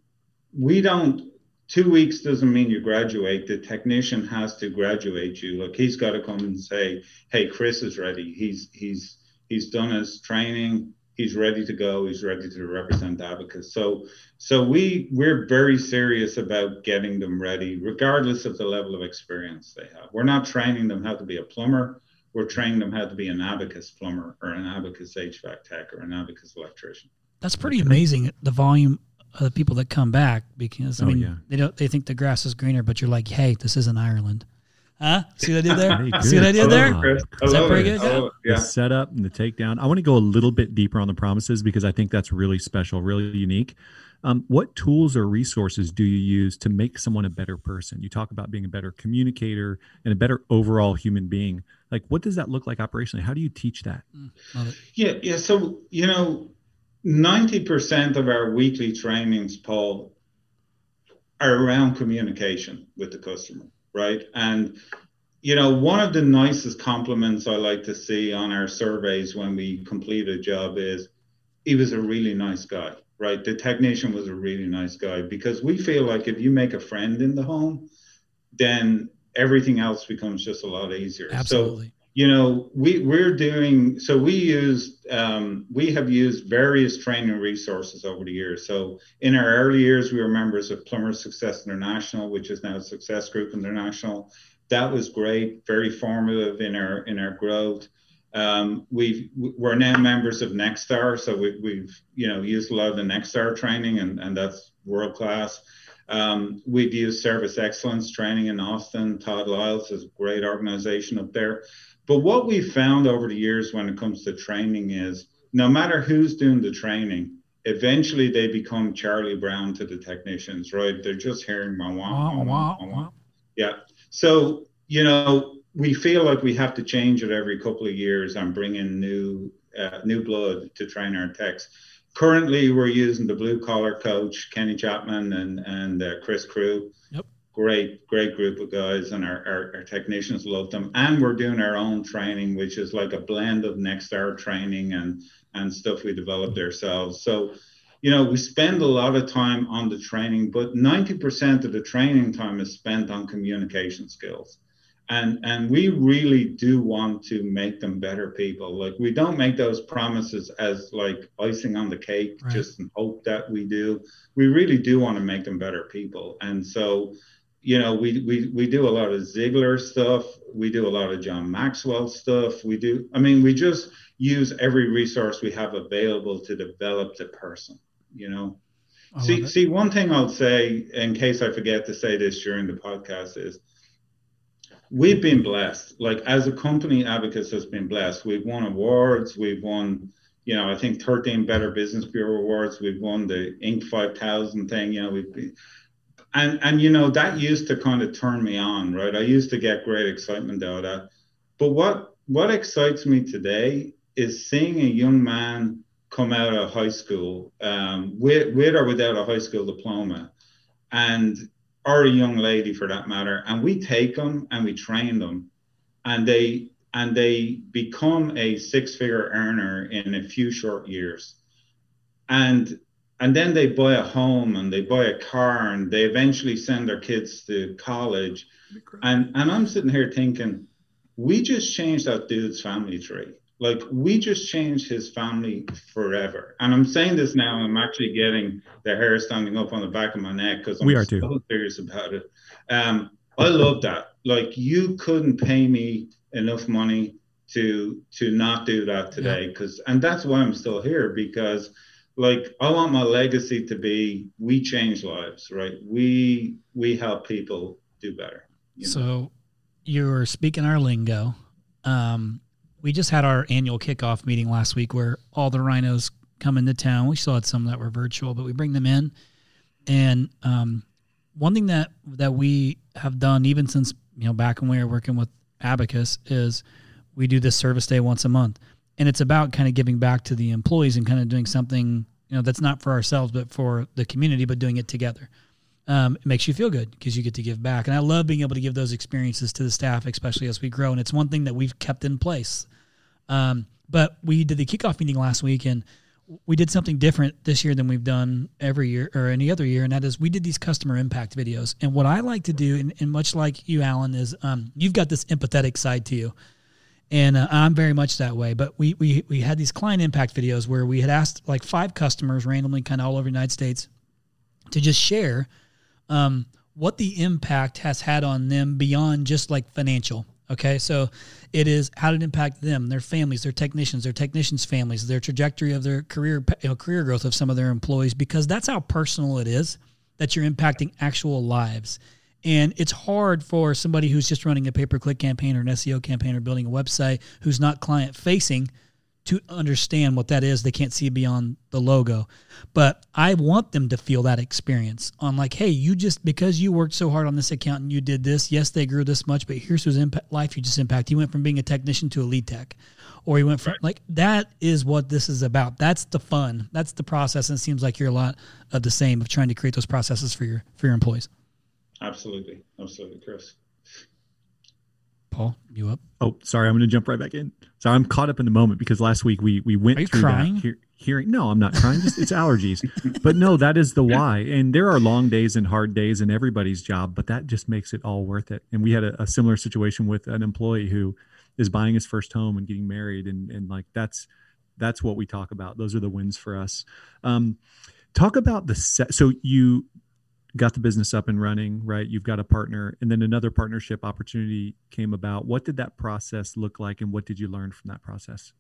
we don't two weeks doesn't mean you graduate. The technician has to graduate you. Look, he's got to come and say, Hey, Chris is ready. He's he's he's done his training he's ready to go. He's ready to represent Abacus. So, so we we're very serious about getting them ready, regardless of the level of experience they have. We're not training them how to be a plumber. We're training them how to be an Abacus plumber or an Abacus HVAC tech or an Abacus electrician. That's pretty amazing. The volume of the people that come back because I oh, mean yeah. they don't they think the grass is greener, but you're like, hey, this isn't Ireland. Huh? See what I did there? See what I did there? Is that pretty good? Yeah. yeah. The setup and the takedown. I want to go a little bit deeper on the promises because I think that's really special, really unique. Um, what tools or resources do you use to make someone a better person? You talk about being a better communicator and a better overall human being. Like, what does that look like operationally? How do you teach that? Mm, yeah, yeah. So you know, ninety percent of our weekly trainings, Paul, are around communication with the customer right? And you know, one of the nicest compliments I like to see on our surveys when we complete a job is he was a really nice guy, right? The technician was a really nice guy because we feel like if you make a friend in the home, then everything else becomes just a lot easier. Absolutely. So you know we we're doing so we use um, we have used various training resources over the years. So in our early years we were members of plumber success international which is now success group international. That was great very formative in our in our growth. Um, we've we're now members of nexstar so we, we've you know used a lot of the nexstar training and and that's world class um, we've used service excellence training in austin. Todd Liles is a great organization up there but what we found over the years when it comes to training is no matter who's doing the training, eventually they become Charlie Brown to the technicians, right? They're just hearing wah, wah, wah, wah, Yeah. So, you know, we feel like we have to change it every couple of years and bring in new uh, new blood to train our techs. Currently, we're using the blue collar coach Kenny Chapman and and uh, Chris Crew. Yep great, great group of guys, and our, our, our, technicians love them. And we're doing our own training, which is like a blend of Nexstar training and and stuff we developed ourselves. So, you know, we spend a lot of time on the training, but 90% of the training time is spent on communication skills. And and we really do want to make them better people. Like we don't make those promises as like icing on the cake, right. just hope that we do. We really do want to make them better people. And so you know, we, we, we do a lot of Ziglar stuff. We do a lot of John Maxwell stuff. We do, I mean, we just use every resource we have available to develop the person, you know. see, see, one thing I'll say, in case I forget to say this during the podcast, is we've been blessed. Like as a company, Abacus has been blessed. We've won awards. We've won, you know, I think 13 Better Business Bureau awards. We've won the Inc. 5000 thing. You know, we've been, and and you know that used to kind of turn me on, right? I used to get great excitement out of that. But what what excites me today is seeing a young man come out of high school um, with, with or without a high school diploma, and or a young lady for that matter, and we take them and we train them, and they and they become a six-figure earner in a few short years, and and then they buy a home and they buy a car and they eventually send their kids to college. And and i'm sitting here thinking we just changed that dude's family tree. Like we just changed his family forever. And i'm saying this now i'm actually getting the hair standing up on the back of my neck because i'm we are so too. serious about it. Um i love that. Like you couldn't pay me enough money to to not do that today because yeah. and that's why i'm still here because like I want my legacy to be we change lives, right? We we help people do better. You know? So you're speaking our lingo. Um, we just had our annual kickoff meeting last week where all the rhinos come into town. We still had some that were virtual, but we bring them in. And um, one thing that that we have done even since you know back when we were working with Abacus is we do this service day once a month and it's about kind of giving back to the employees and kind of doing something you know that's not for ourselves but for the community but doing it together. Um, it makes you feel good because you get to give back. And i love being able to give those experiences to the staff especially as we grow. And it's one thing that we've kept in place. Um, but we did the kickoff meeting last week and we did something different this year than we've done every year or any other year and that is we did these customer impact videos. And what i like to do and, and much like you alan is um, you've got this empathetic side to you and uh, I'm very much that way. But we we we had these client impact videos where we had asked like five customers randomly, kind of all over the United States, to just share um, what the impact has had on them beyond just like financial. Okay, so it is how did it impact them, their families, their technicians, their technicians' families, their trajectory of their career, you know, career growth of some of their employees, because that's how personal it is that you're impacting actual lives. And it's hard for somebody who's just running a pay per click campaign or an SEO campaign or building a website who's not client facing to understand what that is. They can't see beyond the logo. But I want them to feel that experience on like, hey, you just because you worked so hard on this account and you did this, yes, they grew this much, but here's whose impact life you just impact. You went from being a technician to a lead tech. Or you went from right. like that is what this is about. That's the fun. That's the process. And it seems like you're a lot of the same of trying to create those processes for your for your employees. Absolutely. Absolutely, Chris. Paul, you up? Oh, sorry. I'm going to jump right back in. So I'm caught up in the moment because last week we we went through crying? that he- hearing. No, I'm not crying. Just it's allergies. But no, that is the why. And there are long days and hard days in everybody's job, but that just makes it all worth it. And we had a, a similar situation with an employee who is buying his first home and getting married, and and like that's that's what we talk about. Those are the wins for us. Um, talk about the set. So you got the business up and running, right? You've got a partner, and then another partnership opportunity came about. What did that process look like, and what did you learn from that process?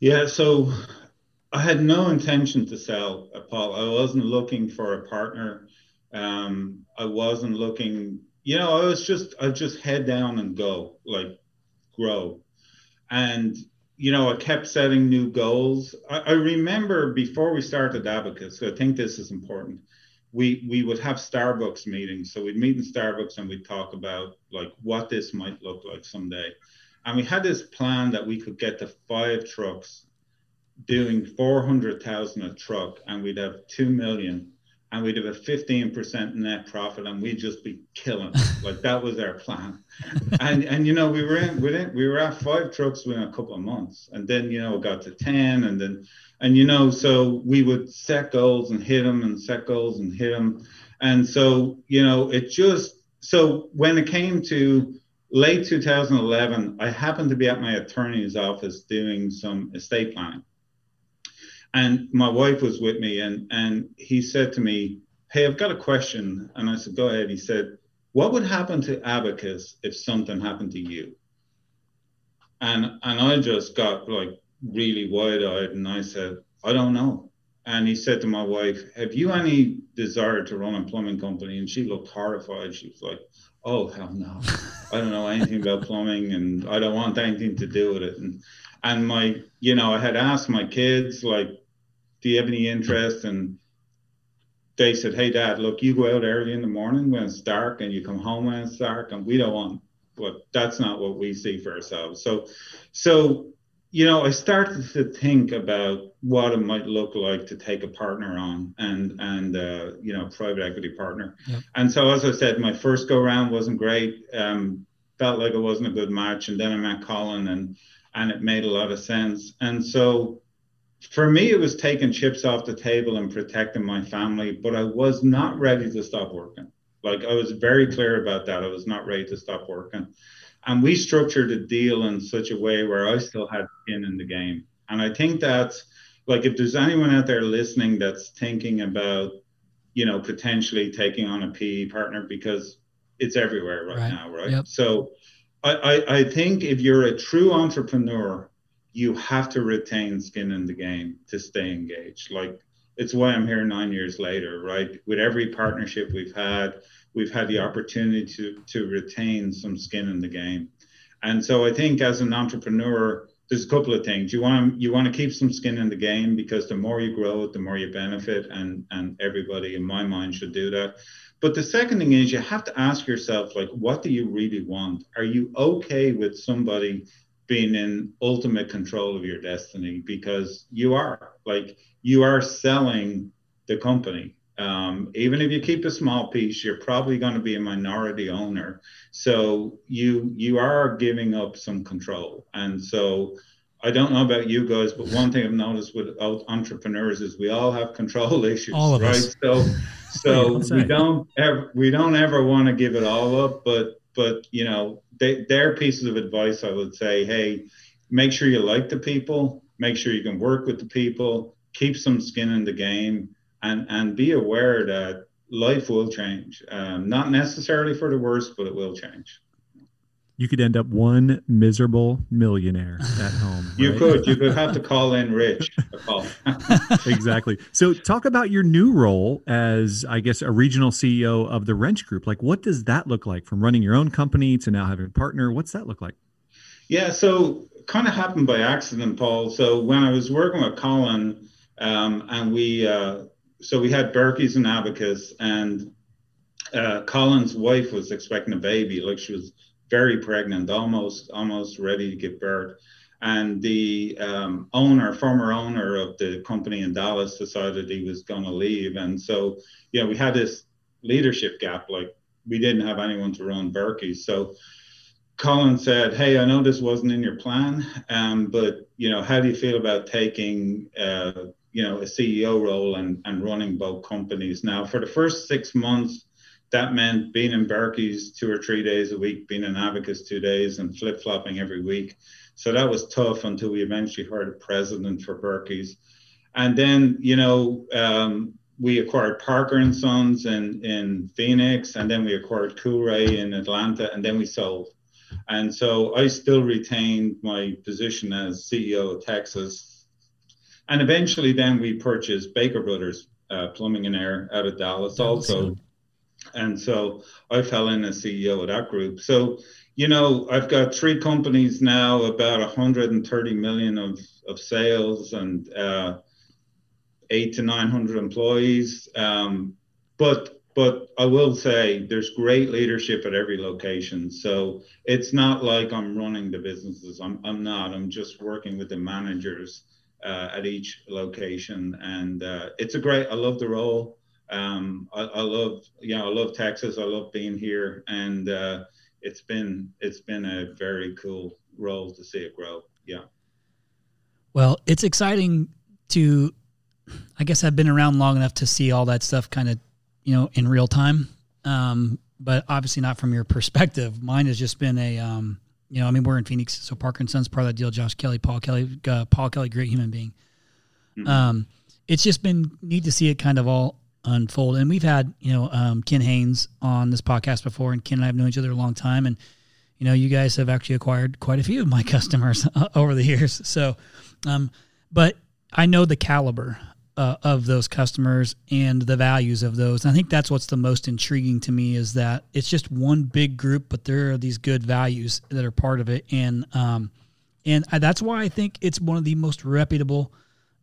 Yeah, so I had no intention to sell, Paul. I wasn't looking for a partner. Um, I wasn't looking, you know, I was just, I just head down and go, like grow. And, you know, I kept setting new goals. I, I remember before we started Abacus, so I think this is important we we would have Starbucks meetings. So we'd meet in Starbucks and we'd talk about like what this might look like someday. And we had this plan that we could get to five trucks doing 400,000 a truck and we'd have 2 million and we'd have a 15% net profit and we'd just be killing like that was our plan. And and you know we were in, we in, we were at five trucks within a couple of months. And then you know it got to 10 and then and you know so we would set goals and hit them and set goals and hit them and so you know it just so when it came to late 2011 i happened to be at my attorney's office doing some estate planning and my wife was with me and and he said to me hey i've got a question. And i said go ahead. He said what would happen to abacus if something happened to you? And and i just got like really wide-eyed and i said i don't know. And he said to my wife have you any desire to run a plumbing company? And she looked horrified. She was like oh hell no. I don't know anything about plumbing and i don't want anything to do with it. And and my you know i had asked my kids like do you have any interest? And they said hey dad look you go out early in the morning when it's dark and you come home when it's dark and we don't want but that's not what we see for ourselves. So so you know i started to think about what it might look like to take a partner on and and uh, you know private equity partner. Yep. and so as i said my first go round wasn't great. Um, felt like it wasn't a good match. And then i met colin and and it made a lot of sense and so for me, it was taking chips off the table and protecting my family, but I was not ready to stop working. Like I was very clear about that. I was not ready to stop working. And we structured a deal in such a way where I still had skin in the game. And I think that's like if there's anyone out there listening that's thinking about, you know, potentially taking on a PE partner because it's everywhere right, right. now, right? Yep. So I, I, think if you're a true entrepreneur you have to retain skin in the game to stay engaged. Like it's why I'm here nine years later, right? With every partnership we've had, we've had the opportunity to to retain some skin in the game. And so I think as an entrepreneur, there's a couple of things. You want you want to keep some skin in the game because the more you grow, the more you benefit, and and everybody in my mind should do that. But the second thing is you have to ask yourself, like, what do you really want? Are you okay with somebody being in ultimate control of your destiny because you are like you are selling the company um, even if you keep a small piece you're probably going to be a minority owner. So you you are giving up some control. And so i don't know about you guys but one thing i've noticed with entrepreneurs is we all have control issues all of right? us. so so we don't ever we don't ever want to give it all up but but you know they, their pieces of advice i would say hey make sure you like the people make sure you can work with the people keep some skin in the game and and be aware that life will change um, not necessarily for the worst but it will change you could end up one miserable millionaire at home. you right? could. You could have to call in rich. exactly. So, talk about your new role as, I guess, a regional CEO of the Wrench Group. Like, what does that look like from running your own company to now having a partner? What's that look like? Yeah. So, kind of happened by accident, Paul. So, when I was working with Colin, um, and we, uh, so we had Berkeys and Abacus, and uh, Colin's wife was expecting a baby. Like, she was very pregnant, almost almost ready to give birth. And the um, owner, former owner of the company in Dallas, decided he was going to leave. And so, you know, we had this leadership gap. Like we didn't have anyone to run Berkey. So Colin said, "Hey, I know this wasn't in your plan, um, but you know, how do you feel about taking, uh, you know, a CEO role and and running both companies?" Now, for the first six months, that meant being in Berkeys two or three days a week, being in Abacus two days, and flip flopping every week. So that was tough until we eventually hired a president for Berkeys. And then, you know, um, we acquired Parker and Sons in, in Phoenix, and then we acquired Coolray in Atlanta, and then we sold. And so I still retained my position as CEO of Texas. And eventually, then we purchased Baker Brothers uh, Plumbing and Air out of Dallas, also and so I fell in as CEO of that group. So, you know, I've got three companies now, about 130 million of, of sales and uh, eight to 900 employees. Um, but but I will say there's great leadership at every location. So it's not like I'm running the businesses. I'm, I'm not. I'm just working with the managers uh, at each location. And uh, it's a great, I love the role. um, I, I, love you know I love Texas. I love being here, and uh, it's been it's been a very cool role to see it grow. Yeah. Well, it's exciting to. I guess I've been around long enough to see all that stuff kind of, you know, in real time. Um, but obviously not from your perspective. Mine has just been a, um, you know, I mean, we're in Phoenix, so Parker and Sons part of that deal. Josh Kelly, Paul Kelly, uh, Paul Kelly, great human being. Mm-hmm. Um, it's just been neat to see it kind of all unfold. And we've had, you know, um, Ken Haynes on this podcast before, and Ken and I have known each other a long time. And, you know, you guys have actually acquired quite a few of my customers over the years. So, um, but I know the caliber uh, of those customers and the values of those. And I think that's what's the most intriguing to me is that it's just one big group, but there are these good values that are part of it. And, um, and I, that's why I think it's one of the most reputable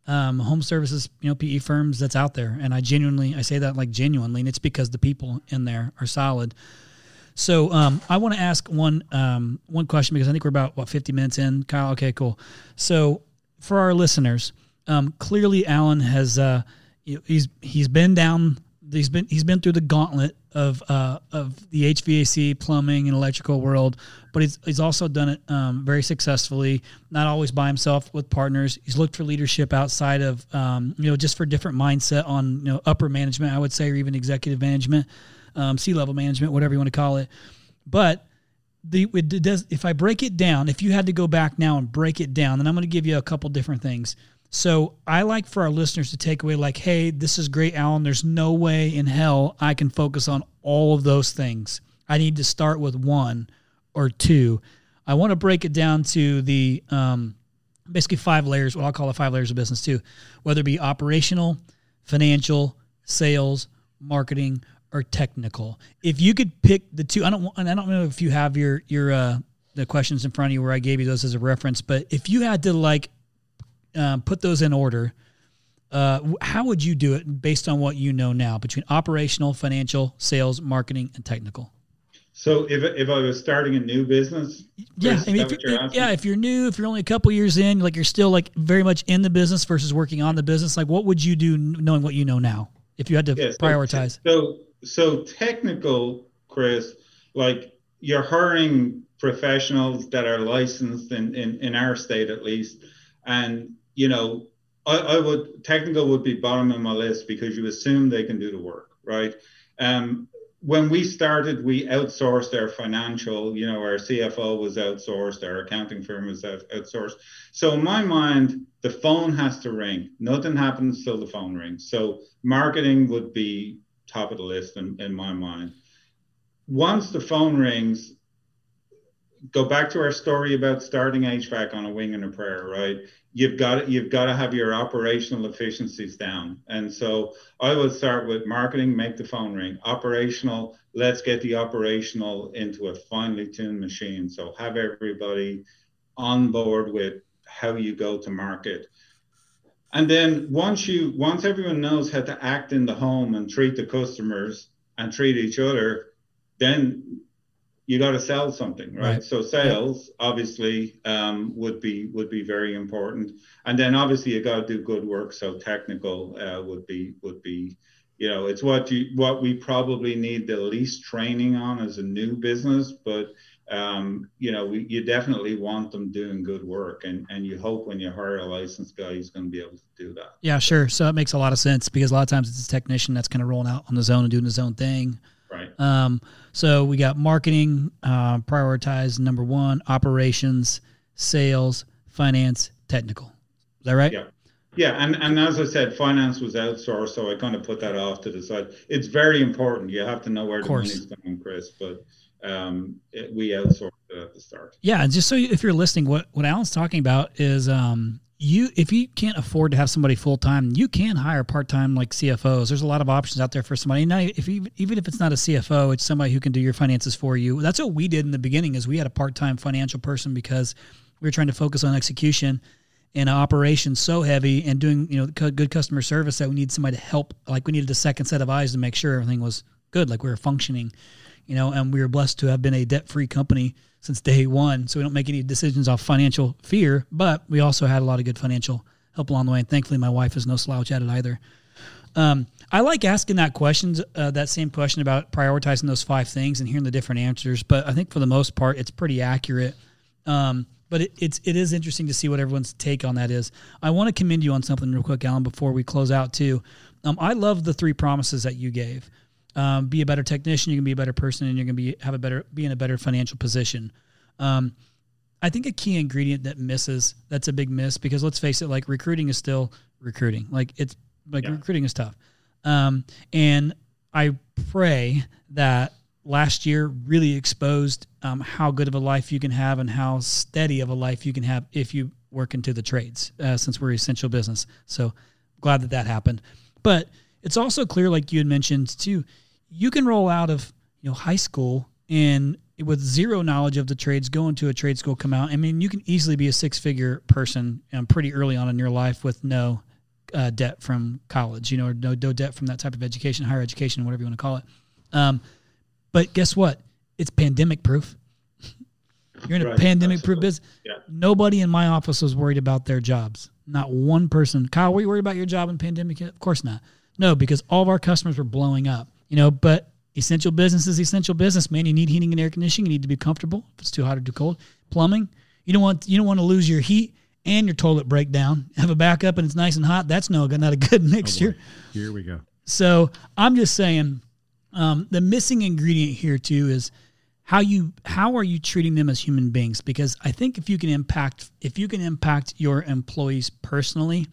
um, home services, you know, PE firms that's out there. And I genuinely, I say that like genuinely, and it's because the people in there are solid. So um, I want to ask one um, one question because I think we're about what 50 minutes in, Kyle. Okay, cool. So for our listeners, um, clearly Alan has uh, he's he's been down he's been he's been through the gauntlet of uh, of the HVAC, plumbing, and electrical world, but he's he's also done it um, very successfully. Not always by himself, with partners. He's looked for leadership outside of um, you know just for different mindset on you know upper management, I would say, or even executive management, um, C level management, whatever you want to call it. But the it does if I break it down, if you had to go back now and break it down, then I'm going to give you a couple different things. So I like for our listeners to take away like, hey, this is great, Alan. There's no way in hell I can focus on all of those things. I need to start with one or two. I want to break it down to the um, basically five layers, what I'll call the five layers of business too, whether it be operational, financial, sales, marketing, or technical. If you could pick the two, I don't and I don't know if you have your your uh, the questions in front of you where I gave you those as a reference, but if you had to like um, put those in order, uh, how would you do it based on what you know now between operational, financial, sales, marketing, and technical? So if, if I was starting a new business, yeah, I mean, if yeah, if you're new, if you're only a couple years in, like you're still like very much in the business versus working on the business, like what would you do knowing what you know now if you had to yeah, so, prioritize? So, so technical, Chris, like you're hiring professionals that are licensed in, in, in our state at least, and you know, I, I, would technical would be bottom of my list because you assume they can do the work, right? Um, when we started, we outsourced our financial, you know, our CFO was outsourced, our accounting firm was out, outsourced. So in my mind, the phone has to ring. Nothing happens till the phone rings. So marketing would be top of the list in, in my mind. Once the phone rings, go back to our story about starting HVAC on a wing and a prayer, right? You've got you've got to have your operational efficiencies down. And so I would start with marketing, make the phone ring. Operational, let's get the operational into a finely tuned machine. So have everybody on board with how you go to market. And then once you once everyone knows how to act in the home and treat the customers and treat each other, then you got to sell something, right? right. So sales obviously um, would be would be very important, and then obviously you got to do good work. So technical uh, would be would be, you know, it's what you what we probably need the least training on as a new business, but um, you know, we, you definitely want them doing good work, and and you hope when you hire a licensed guy, he's going to be able to do that. Yeah, sure. So it makes a lot of sense because a lot of times it's a technician that's kind of rolling out on the zone and doing his own thing. Um, so we got marketing uh, prioritized number one, operations, sales, finance, technical. Is that right? Yeah. Yeah, and, and as I said, finance was outsourced, so I kind of put that off to the side. It's very important. You have to know where the money's going, Chris, but um, it, we outsourced it at the start. Yeah, and just so you, if you're listening, what what Alan's talking about is um, you if you can't afford to have somebody full time, you can hire part time like CFOs. There's a lot of options out there for somebody. Now, if you, even if it's not a CFO, it's somebody who can do your finances for you. That's what we did in the beginning. Is we had a part time financial person because we were trying to focus on execution and operations so heavy and doing you know good customer service that we need somebody to help. Like we needed a second set of eyes to make sure everything was good, like we were functioning. You know, and we were blessed to have been a debt free company since day one. So we don't make any decisions off financial fear, but we also had a lot of good financial help along the way. And thankfully, my wife is no slouch at it either. Um, I like asking that questions, uh, that same question about prioritizing those five things and hearing the different answers. But I think for the most part, it's pretty accurate. Um, but it, it's it is interesting to see what everyone's take on that is. I want to commend you on something real quick, Alan, before we close out too. Um, I love the three promises that you gave. Um, be a better technician, you can be a better person, and you're going to be have a better be in a better financial position. Um, I think a key ingredient that misses that's a big miss because let's face it, like recruiting is still recruiting. Like it's like yeah. recruiting is tough. Um, and I pray that last year really exposed um, how good of a life you can have and how steady of a life you can have if you work into the trades, uh, since we're essential business. So glad that that happened. But it's also clear, like you had mentioned too, you can roll out of you know high school and with zero knowledge of the trades, go into a trade school, come out. I mean, you can easily be a six figure person um, pretty early on in your life with no uh, debt from college, you know, or no, no debt from that type of education, higher education, whatever you want to call it. Um, but guess what? It's pandemic proof. You're in a right, pandemic proof business. Yeah. Nobody in my office was worried about their jobs. Not one person. Kyle, were you worried about your job in pandemic? Of course not. No, because all of our customers were blowing up. You know, but essential business is essential business, man. You need heating and air conditioning. You need to be comfortable if it's too hot or too cold. Plumbing. You don't want you don't want to lose your heat and your toilet break down. Have a backup and it's nice and hot. That's no not a good mixture. Oh Here we go. So I'm just saying, um, the missing ingredient here too is how you how are you treating them as human beings? Because I think if you can impact if you can impact your employees personally,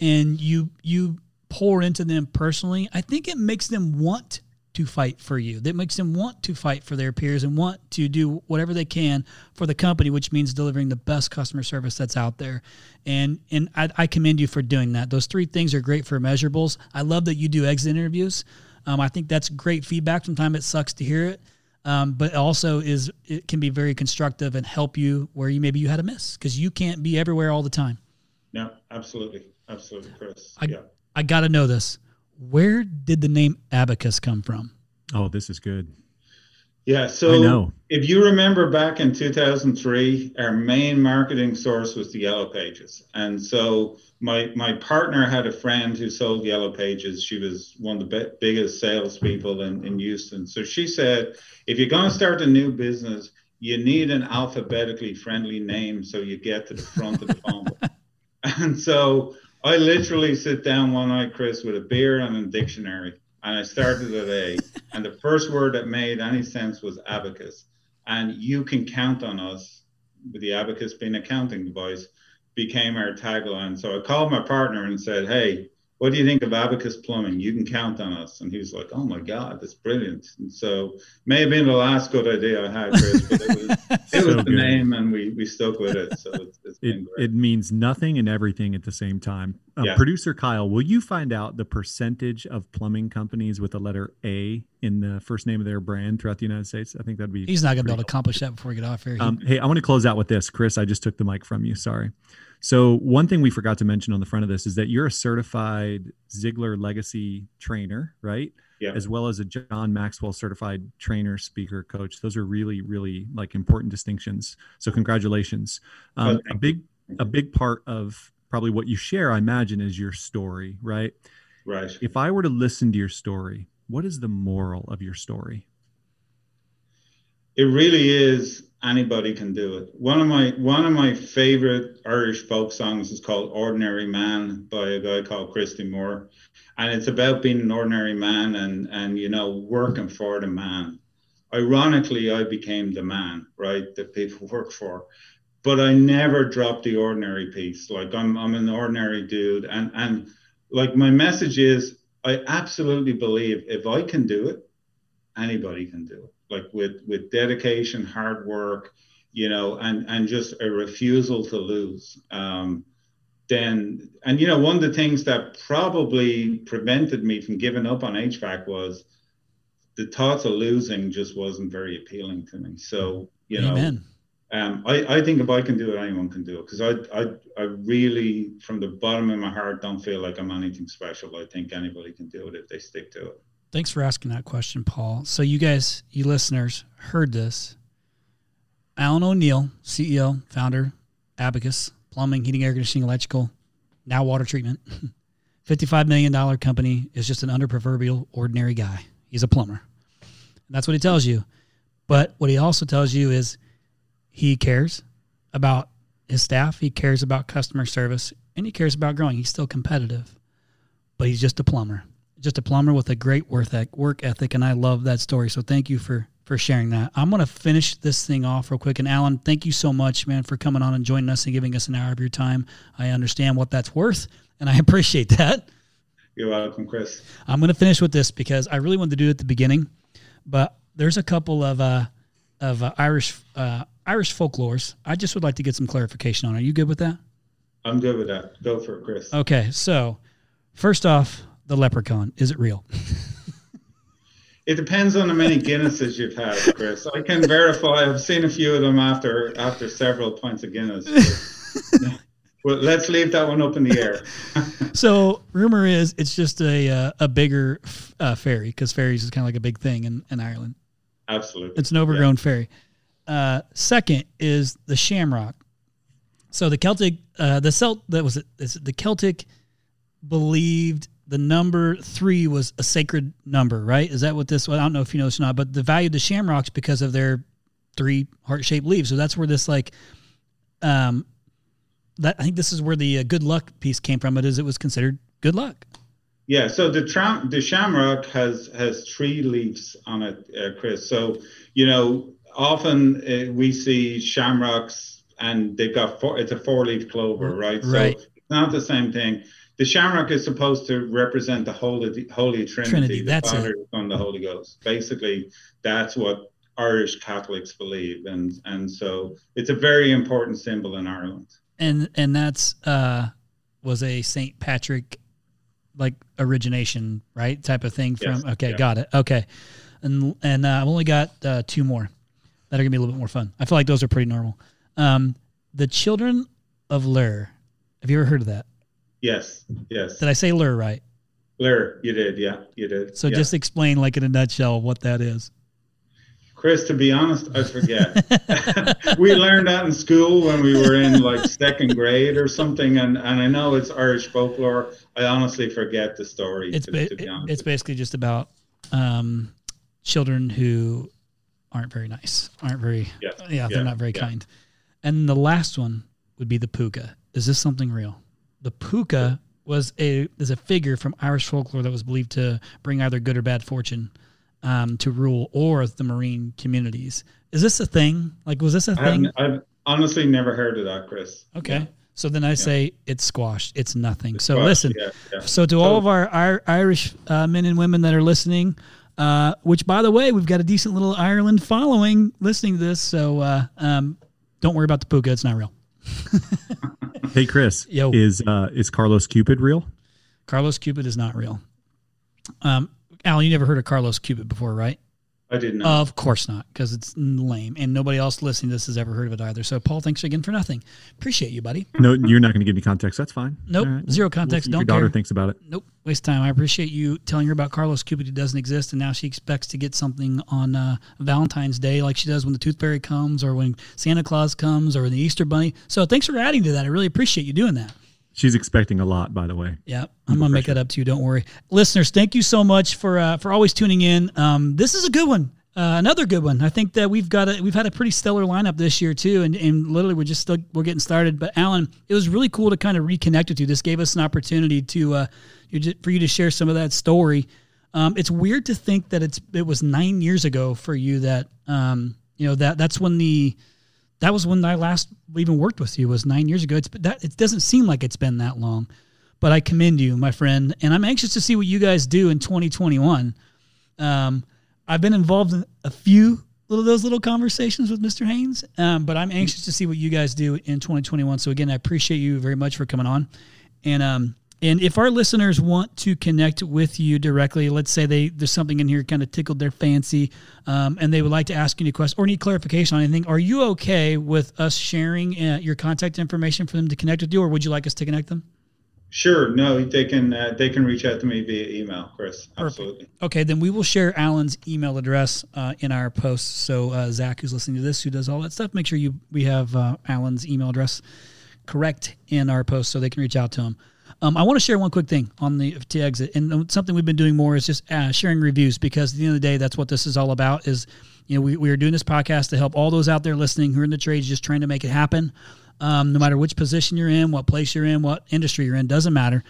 and you you pour into them personally, I think it makes them want to fight for you. That makes them want to fight for their peers and want to do whatever they can for the company, which means delivering the best customer service that's out there. And and I, I commend you for doing that. Those three things are great for measurables. I love that you do exit interviews. Um, I think that's great feedback. Sometimes it sucks to hear it, um, but also is it can be very constructive and help you where you maybe you had a miss because you can't be everywhere all the time. No, absolutely, absolutely, Chris. I, yeah. I got to know this. Where did the name Abacus come from? Oh, this is good. Yeah, so I know. if you remember back in 2003, our main marketing source was the Yellow Pages. And so my my partner had a friend who sold Yellow Pages. She was one of the biggest salespeople in, in Houston. So she said, if you're going to start a new business, you need an alphabetically friendly name so you get to the front of the phone. and so I literally sit down one night, Chris, with a beer and a dictionary, and I started at A. and the first word that made any sense was abacus. And you can count on us, with the abacus being a counting device, became our tagline. So I called my partner and said, Hey, what do you think of Abacus Plumbing? You can count on us. And he was like, oh my God, that's brilliant. And so may have been the last good idea I had, Chris, but it was, it so was the good. name and we, we stuck with it. So it's, it's it, it, means nothing and everything at the same time. Uh, yeah. Producer Kyle, will you find out the percentage of plumbing companies with the letter A in the first name of their brand throughout the United States? I think that'd be. He's not going to be able to accomplish that before we get off here. Um, hey, I want to close out with this. Chris, I just took the mic from you. Sorry. So one thing we forgot to mention on the front of this is that you're a certified Ziglar Legacy trainer, right? Yeah. As well as a John Maxwell certified trainer, speaker, coach. Those are really, really like important distinctions. So congratulations. Um, a big, a big part of probably what you share, I imagine, is your story, right? Right. If I were to listen to your story, what is the moral of your story? It really is anybody can do it. One of my one of my favorite Irish folk songs is called "Ordinary Man" by a guy called Christy Moore, and it's about being an ordinary man and and you know working for the man. Ironically, I became the man, right, that people work for, but I never dropped the ordinary piece. Like I'm I'm an ordinary dude, and and like my message is, I absolutely believe if I can do it, anybody can do it like with with dedication, hard work, you know, and and just a refusal to lose. Um, then and you know one of the things that probably prevented me from giving up on HVAC was the thoughts of losing just wasn't very appealing to me. So you Amen. know, um, I I think if I can do it, anyone can do it because I I I really from the bottom of my heart don't feel like I'm anything special. I think anybody can do it if they stick to it. Thanks for asking that question, Paul. So, you guys, you listeners, heard this. Alan O'Neil, CEO, founder, Abacus, plumbing, heating, air conditioning, electrical, now water treatment. $55 million company is just an under proverbial ordinary guy. He's a plumber. That's what he tells you. But what he also tells you is he cares about his staff, he cares about customer service, and he cares about growing. He's still competitive, but he's just a plumber, just a plumber with a great work ethic. And I love that story. So thank you for for sharing that. I'm going to finish this thing off real quick. And Alan, thank you so much, man, for coming on and joining us and giving us an hour of your time. I understand what that's worth, and I appreciate that. You're welcome, Chris. I'm going to finish with this because I really wanted to do it at the beginning, but there's a couple of uh, of uh, Irish uh, Irish folklores. I just would like to get some clarification on. Are you good with that? I'm good with that. Go for it, Chris. Okay, so first off, the leprechaun is it real? it depends on how many Guinnesses you've had, Chris. I can verify. I've seen a few of them after after several pints of Guinness. Well, let's leave that one up in the air. so, rumor is it's just a uh, a bigger uh, ferry because ferries is kind of like a big thing in, in Ireland. Absolutely, it's an overgrown yeah. ferry. Uh, second is the shamrock. So the Celtic, uh, the Celt that was it. The Celtic believed the number three was a sacred number, right? Is that what this? Well, I don't know if you know this or not, but the value of the shamrocks because of their three heart shaped leaves. So that's where this like um that I think this is where the uh, good luck piece came from. It is it was considered good luck. Yeah, so the tra- the shamrock has has three leaves on it, uh, Chris. So you know, often uh, we see shamrocks and they've got four. It's a four leaf clover, right? Right. So it's not the same thing. The shamrock is supposed to represent the Holy Holy Trinity, Trinity the that's Father, it. Son, the Holy Ghost. Basically, that's what Irish Catholics believe, and and so it's a very important symbol in Ireland and and that's uh was a St. Patrick like origination, right? Type of thing from yes, okay, yeah. got it. Okay. And and uh, I've only got uh, two more that are gonna be a little bit more fun. I feel like those are pretty normal. Um, the Children of Lur. Have you ever heard of that? Yes. Yes. Did I say Lur right? Lur, you did. Yeah, you did. So yeah. just explain, like in a nutshell, what that is. Chris, to be honest, I forget. we learned that in school when we were in like second grade or something, and, and I know it's Irish folklore. I honestly forget the story. It's to, ba- to it's basically just about um, children who aren't very nice, aren't very yeah, yeah they're not very yeah. kind. And the last one would be the puka. Is this something real? The puka was a is a figure from Irish folklore that was believed to bring either good or bad fortune um, to rule or the marine communities. Is this a thing? Like, was this a thing? I've, I've honestly never heard of that, Chris. Okay. Yeah. So then I yeah. say it's squashed. It's nothing. It's so squashed. listen. Yeah, so to so, all of our, our Irish uh, men and women that are listening, uh, which by the way, we've got a decent little Ireland following listening to this. So uh, um, don't worry about the puka. It's not real. hey Chris, Yo. is uh, is Carlos Cupid real? Carlos Cupid is not real. Um, Alan, you never heard of Carlos Cupid before, right? I did not. Know. Of course not, because it's lame, and nobody else listening to this has ever heard of it either. So, Paul, thanks again for nothing. Appreciate you, buddy. No, you're not going to give me context. That's fine. Nope, right. zero context. We'll Don't your daughter care. thinks about it. Nope, waste time. I appreciate you telling her about Carlos Cupid who doesn't exist, and now she expects to get something on uh, Valentine's Day, like she does when the Tooth Fairy comes, or when Santa Claus comes, or the Easter Bunny. So, thanks for adding to that. I really appreciate you doing that. She's expecting a lot, by the way. Yeah, I'm gonna make that up to you. Don't worry, listeners. Thank you so much for uh, for always tuning in. Um, this is a good one, uh, another good one. I think that we've got a, we've had a pretty stellar lineup this year too, and, and literally we're just still we're getting started. But Alan, it was really cool to kind of reconnect with you. This gave us an opportunity to uh, for you to share some of that story. Um, it's weird to think that it's it was nine years ago for you that um, you know that that's when the that was when I last even worked with you was nine years ago. It's that it doesn't seem like it's been that long, but I commend you, my friend, and I'm anxious to see what you guys do in 2021. Um, I've been involved in a few little those little conversations with Mr. Haynes, um, but I'm anxious to see what you guys do in 2021. So again, I appreciate you very much for coming on, and um, and if our listeners want to connect with you directly, let's say they there's something in here kind of tickled their fancy, um, and they would like to ask you a question or need clarification on anything, are you okay with us sharing uh, your contact information for them to connect with you, or would you like us to connect them? Sure. No, they can uh, they can reach out to me via email, Chris. Absolutely. Perfect. Okay, then we will share Alan's email address uh, in our posts. So uh, Zach, who's listening to this, who does all that stuff, make sure you we have uh, Alan's email address correct in our post so they can reach out to him. Um, I want to share one quick thing on the exit, and something we've been doing more is just uh, sharing reviews because at the end of the day, that's what this is all about. Is you know we, we are doing this podcast to help all those out there listening who are in the trades just trying to make it happen. Um, no matter which position you're in, what place you're in, what industry you're in, doesn't matter.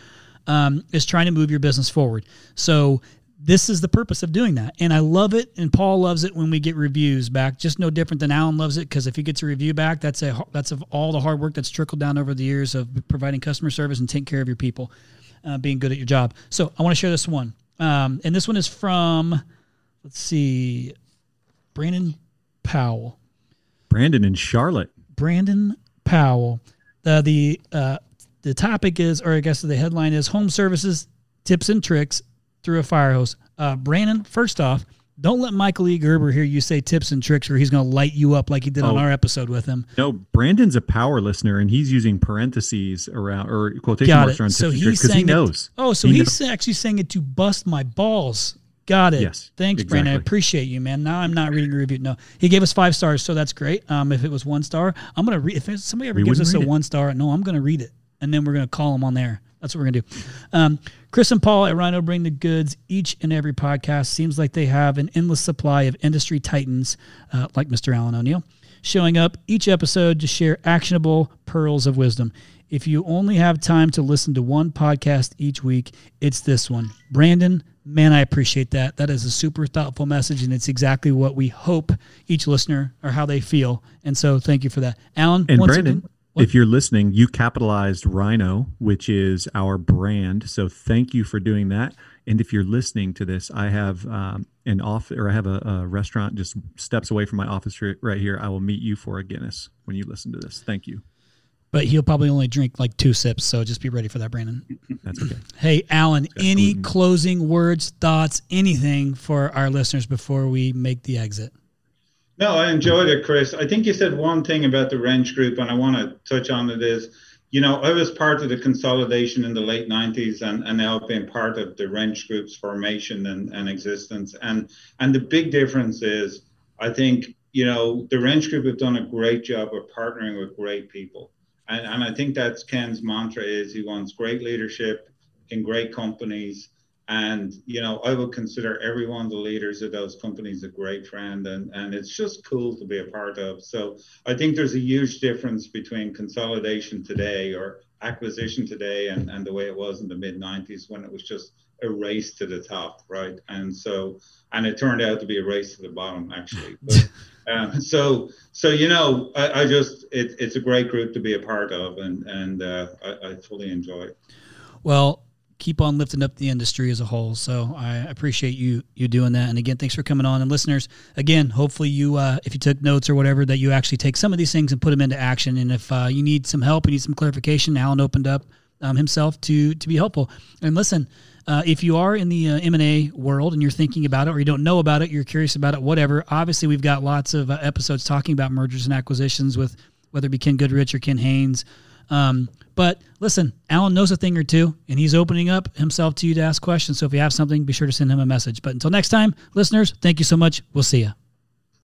Um, is trying to move your business forward. So this is the purpose of doing that. And I love it. And Paul loves it when we get reviews back. Just no different than Alan loves it because if he gets a review back, that's a that's of all the hard work that's trickled down over the years of providing customer service and taking care of your people, uh, being good at your job. So I want to share this one. Um, and this one is from, let's see, Brandon Powell. Brandon in Charlotte. Brandon Powell. Uh, the uh, the topic is, or I guess the headline is, home services tips and tricks through a fire hose. Uh, Brandon, first off, don't let Michael E. Gerber hear you say tips and tricks, or he's going to light you up like he did oh, on our episode with him. No, Brandon's a power listener, and he's using parentheses around or quotation Got marks it. around so tips and tricks because he knows. It, oh, so he he's knows. actually saying it to bust my balls. Got it. Yes. Thanks, exactly. Brandon. I appreciate you, man. Now I'm not reading a review. No, he gave us five stars, so that's great. Um, if it was one star, I'm gonna read. If somebody ever we gives us a it. one star, no, I'm gonna read it, and then we're gonna call him on there. That's what we're gonna do. Um, Chris and Paul at Rhino bring the goods each and every podcast. Seems like they have an endless supply of industry titans, uh, like Mr. Alan O'Neil, showing up each episode to share actionable pearls of wisdom. If you only have time to listen to one podcast each week, it's this one. Brandon, man, I appreciate that. That is a super thoughtful message, and it's exactly what we hope each listener or how they feel. And so, thank you for that, Alan. And Brandon, again, what? If you're listening, you capitalized Rhino, which is our brand. So thank you for doing that. And if you're listening to this, I have um, an off or I have a, a, restaurant just steps away from my office right here. I will meet you for a Guinness when you listen to this. Thank you. But he'll probably only drink like two sips, so just be ready for that, Brandon. That's okay. Hey, Alan, any gluten. closing words, thoughts, anything for our listeners before we make the exit? No, I enjoyed it, Chris. I think you said one thing about the wrench group, and I want to touch on it is, you know, I was part of the consolidation in the late 90s and, and now been part of the wrench group's formation and, and existence. And and the big difference is I think, you know, the wrench group have done a great job of partnering with great people. And, and I think that's Ken's mantra is he wants great leadership in great companies and you know i would consider every one of the leaders of those companies a great friend and and it's just cool to be a part of. So i think there's a huge difference between consolidation today or acquisition today and, and the way it was in the mid 90s when it was just a race to the top right? And so and it turned out to be a race to the bottom actually. But, um, so so you know I, I just it, it's a great group to be a part of and and uh, I, I fully enjoy it. Well keep on lifting up the industry as a whole. So I appreciate you you doing that. And again, thanks for coming on. And listeners, again, hopefully you uh, if you took notes or whatever, that you actually take some of these things and put them into action. And if uh, you need some help, you need some clarification, Alan opened up um, himself to to be helpful. And listen. Uh, if you are in the uh, M&A world and you're thinking about it or you don't know about it, you're curious about it, whatever, obviously we've got lots of uh, episodes talking about mergers and acquisitions with whether it be Ken Goodrich or Ken Haynes, um, but listen, Alan knows a thing or two, and he's opening up himself to you to ask questions. So if you have something, be sure to send him a message. But until next time, listeners, thank you so much. We'll see you.